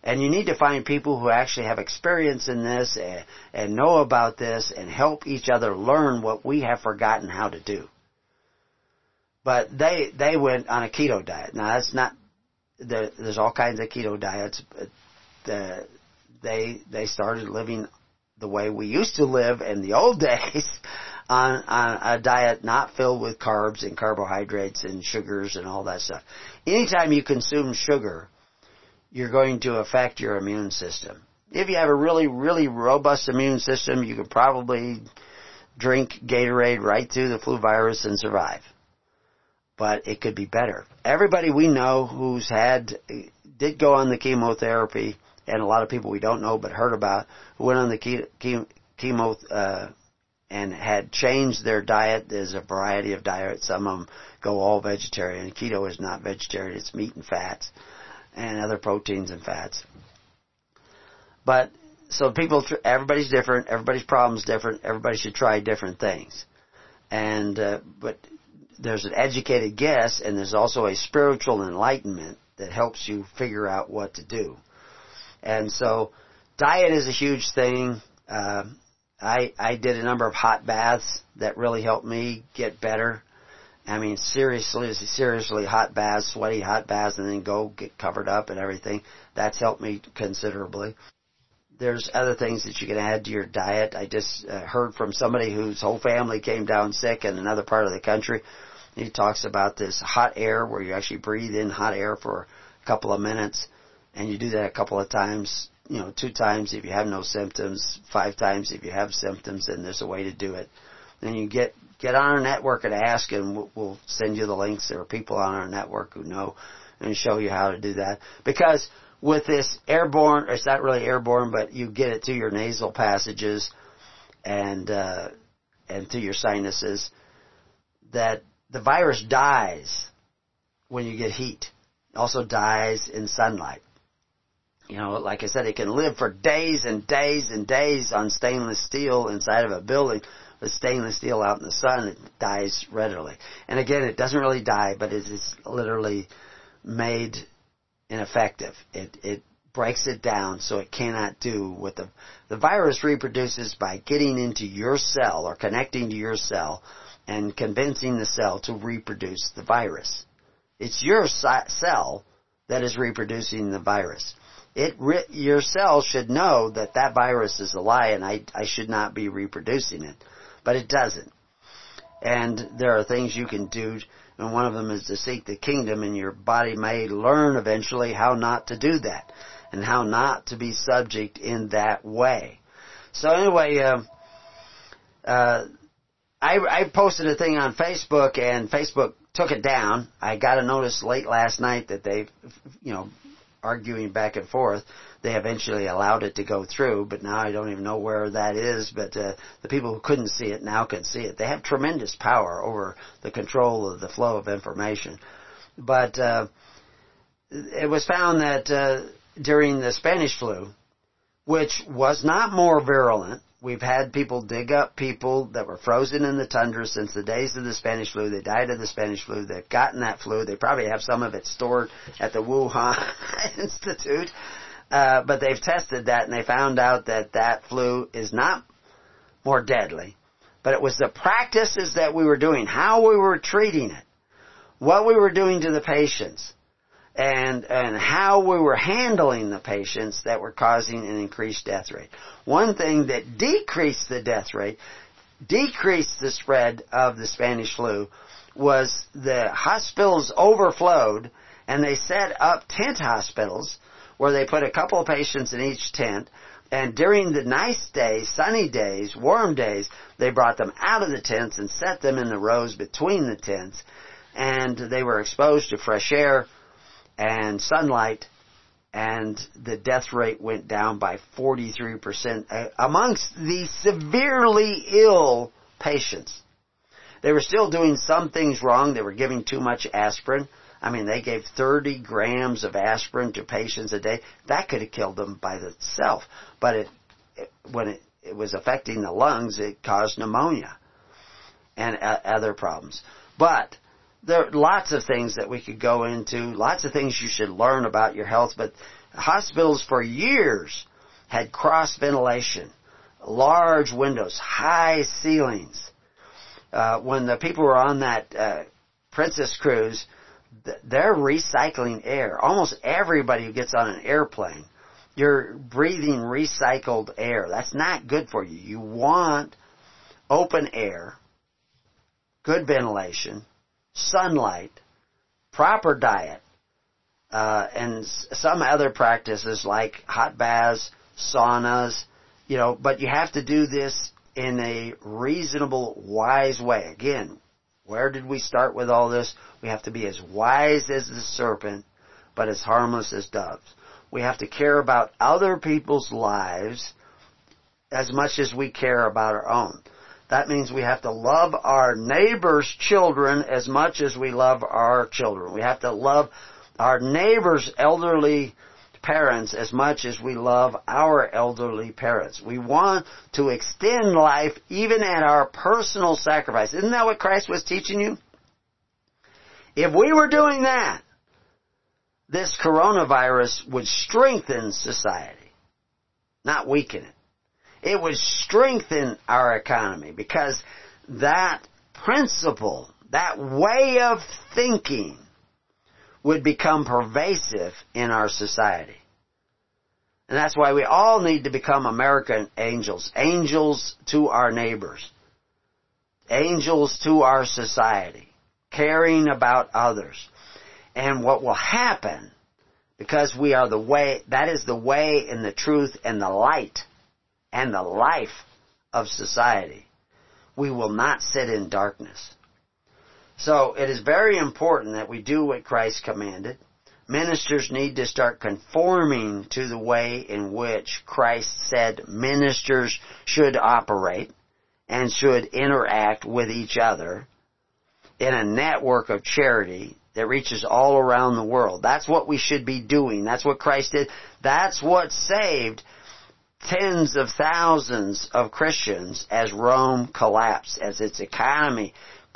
And you need to find people who actually have experience in this and, and know about this and help each other learn what we have forgotten how to do. But they they went on a keto diet. Now that's not there, there's all kinds of keto diets. But the, they they started living the way we used to live in the old days on, on a diet not filled with carbs and carbohydrates and sugars and all that stuff. Anytime you consume sugar, you're going to affect your immune system. If you have a really, really robust immune system, you could probably drink Gatorade right through the flu virus and survive. But it could be better. Everybody we know who's had, did go on the chemotherapy, and a lot of people we don't know but heard about who went on the chemo uh, and had changed their diet. There's a variety of diets. Some of them go all vegetarian. Keto is not vegetarian. It's meat and fats and other proteins and fats. But so people, everybody's different. Everybody's problem's different. Everybody should try different things. And uh, but there's an educated guess, and there's also a spiritual enlightenment that helps you figure out what to do. And so, diet is a huge thing. Uh, I I did a number of hot baths that really helped me get better. I mean, seriously, seriously, hot baths, sweaty hot baths, and then go get covered up and everything. That's helped me considerably. There's other things that you can add to your diet. I just uh, heard from somebody whose whole family came down sick in another part of the country. He talks about this hot air where you actually breathe in hot air for a couple of minutes and you do that a couple of times, you know, two times if you have no symptoms, five times if you have symptoms, and there's a way to do it. Then you get get on our network and ask, and we'll, send you the links. There are people on our network who know and show you how to do that. Because with this airborne, it's not really airborne, but you get it through your nasal passages and uh, and through your sinuses. That the virus dies when you get heat. It also dies in sunlight. You know, like I said, it can live for days and days and days on stainless steel inside of a building. But stainless steel out in the sun, it dies readily. And again, it doesn't really die, but it is literally made ineffective. It, it breaks it down so it cannot do what the, the virus reproduces by getting into your cell or connecting to your cell and convincing the cell to reproduce the virus. It's your cell that is reproducing the virus. it your cell should know that that virus is a lie and I, I should not be reproducing it. But it doesn't. And there are things you can do, and one of them is to seek the kingdom, and your body may learn eventually how not to do that, and how not to be subject in that way. So anyway, uh, uh, I, I posted a thing on Facebook, and Facebook took it down. I got a notice late last night that they, you know, arguing back and forth. They eventually allowed it to go through, but now I don't even know where that is. But uh, the people who couldn't see it now can see it. They have tremendous power over the control of the flow of information. But uh, it was found that uh, during the Spanish flu, which was not more virulent, We've had people dig up people that were frozen in the tundra since the days of the Spanish flu. They died of the Spanish flu. They've gotten that flu. They probably have some of it stored at the Wuhan Institute. Uh, but they've tested that and they found out that that flu is not more deadly. But it was the practices that we were doing, how we were treating it, what we were doing to the patients, and, and how we were handling the patients that were causing an increased death rate. One thing that decreased the death rate, decreased the spread of the Spanish flu, was the hospitals overflowed and they set up tent hospitals where they put a couple of patients in each tent and during the nice days, sunny days, warm days, they brought them out of the tents and set them in the rows between the tents and they were exposed to fresh air and sunlight, and the death rate went down by 43% uh, amongst the severely ill patients. They were still doing some things wrong. They were giving too much aspirin. I mean, they gave 30 grams of aspirin to patients a day. That could have killed them by itself. But it, it when it, it was affecting the lungs, it caused pneumonia and other problems. But there are lots of things that we could go into, lots of things you should learn about your health, but hospitals for years had cross ventilation, large windows, high ceilings. Uh, when the people were on that uh, Princess cruise, they're recycling air. Almost everybody who gets on an airplane, you're breathing recycled air. That's not good for you. You want open air, good ventilation, sunlight, proper diet, uh, and some other practices like hot baths, saunas, you know, but you have to do this in a reasonable, wise way. Again, where did we start with all this? We have to be as wise as the serpent, but as harmless as doves. We have to care about other people's lives as much as we care about our own. That means we have to love our neighbor's children as much as we love our children. We have to love our neighbor's elderly parents as much as we love our elderly parents. We want to extend life even at our personal sacrifice. Isn't that what Christ was teaching you? If we were doing that, this coronavirus would strengthen society, not weaken it it would strengthen our economy because that principle, that way of thinking would become pervasive in our society. And that's why we all need to become American angels. Angels to our neighbors. Angels to our society. Caring about others. And what will happen, because we are the way, that is the way and the truth and the light and the life of society. We will not sit in darkness. So it is very important that we do what Christ commanded. Ministers need to start conforming to the way in which Christ said ministers should operate and should interact with each other in a network of charity that reaches all around the world. That's what we should be doing. That's what Christ did. That's what saved tens of thousands of Christians as Rome collapsed, as its economy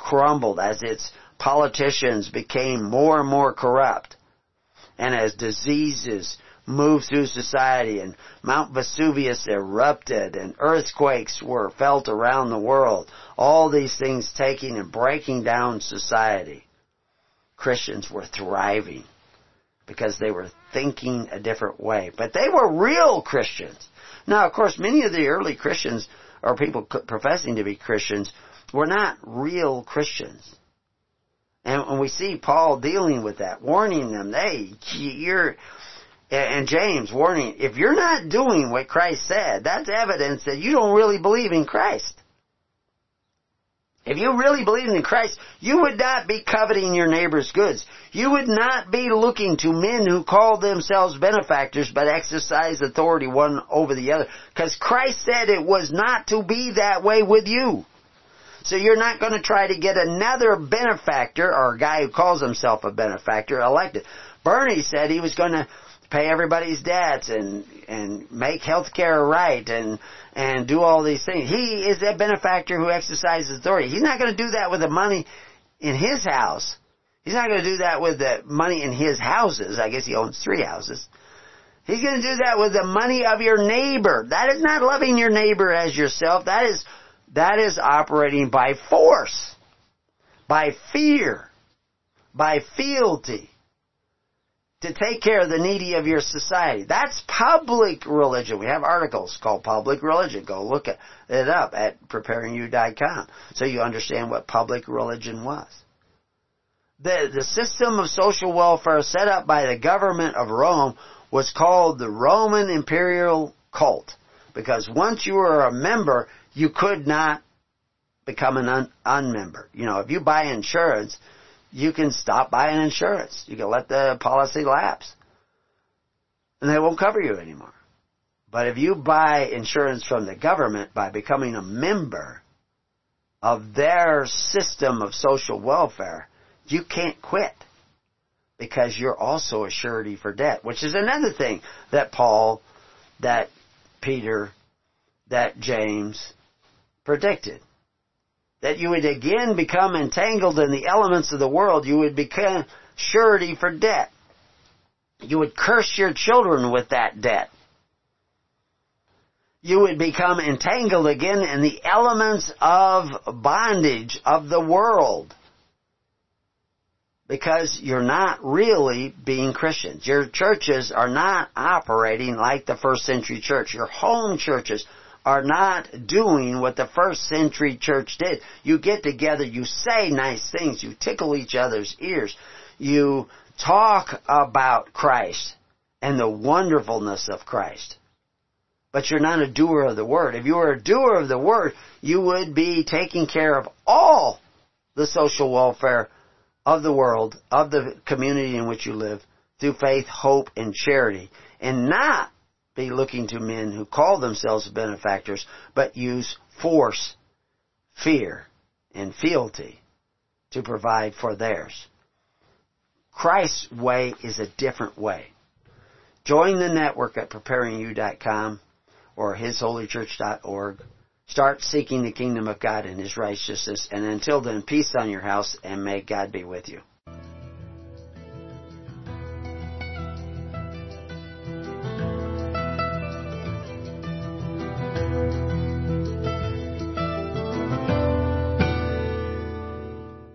crumbled, as its politicians became more and more corrupt, and as diseases moved through society and Mount Vesuvius erupted and earthquakes were felt around the world, all these things taking and breaking down society. Christians were thriving. because they were thinking a different way. But they were real Christians. Now, of course, many of the early Christians, or people professing to be Christians, were not real Christians. And we see Paul dealing with that, warning them, hey, you're, and James warning, if you're not doing what Christ said, that's evidence that you don't really believe in Christ. If you really believed in Christ, you would not be coveting your neighbor's goods. You would not be looking to men who call themselves benefactors but exercise authority one over the other. Because Christ said it was not to be that way with you. So you're not going to try to get another benefactor or a guy who calls himself a benefactor elected. Bernie said he was going to pay everybody's debts and and make health care right and and do all these things. He is a benefactor who exercises authority. He's not going to do that with the money in his house. He's not going to do that with the money in his houses. I guess he owns three houses. He's going to do that with the money of your neighbor. That is not loving your neighbor as yourself. That is that is operating by force, by fear, by fealty to take care of the needy of your society. That's public religion. We have articles called public religion. Go look it up at preparingyou.com so you understand what public religion was. The, the system of social welfare set up by the government of Rome was called the Roman imperial cult because once you were a member, you could not become an un- unmember. You know, if you buy insurance, you can stop buying insurance. You can let the policy lapse. And they won't cover you anymore. But if you buy insurance from the government by becoming a member of their system of social welfare, you can't quit because you're also a surety for debt, which is another thing that Paul, that Peter, that James predicted that you would again become entangled in the elements of the world. You would become surety for debt. You would curse your children with that debt. You would become entangled again in the elements of bondage of the world. Because you're not really being Christians. Your churches are not operating like the first century church. Your home churches are not doing what the first century church did. You get together, you say nice things, you tickle each other's ears, you talk about Christ and the wonderfulness of Christ. But you're not a doer of the word. If you were a doer of the word, you would be taking care of all the social welfare of the world, of the community in which you live, through faith, hope, and charity, and not be looking to men who call themselves benefactors, but use force, fear, and fealty to provide for theirs. Christ's way is a different way. Join the network at preparingyou.com or hisholychurch.org. Start seeking the kingdom of God and His righteousness. And until then, peace on your house and may God be with you.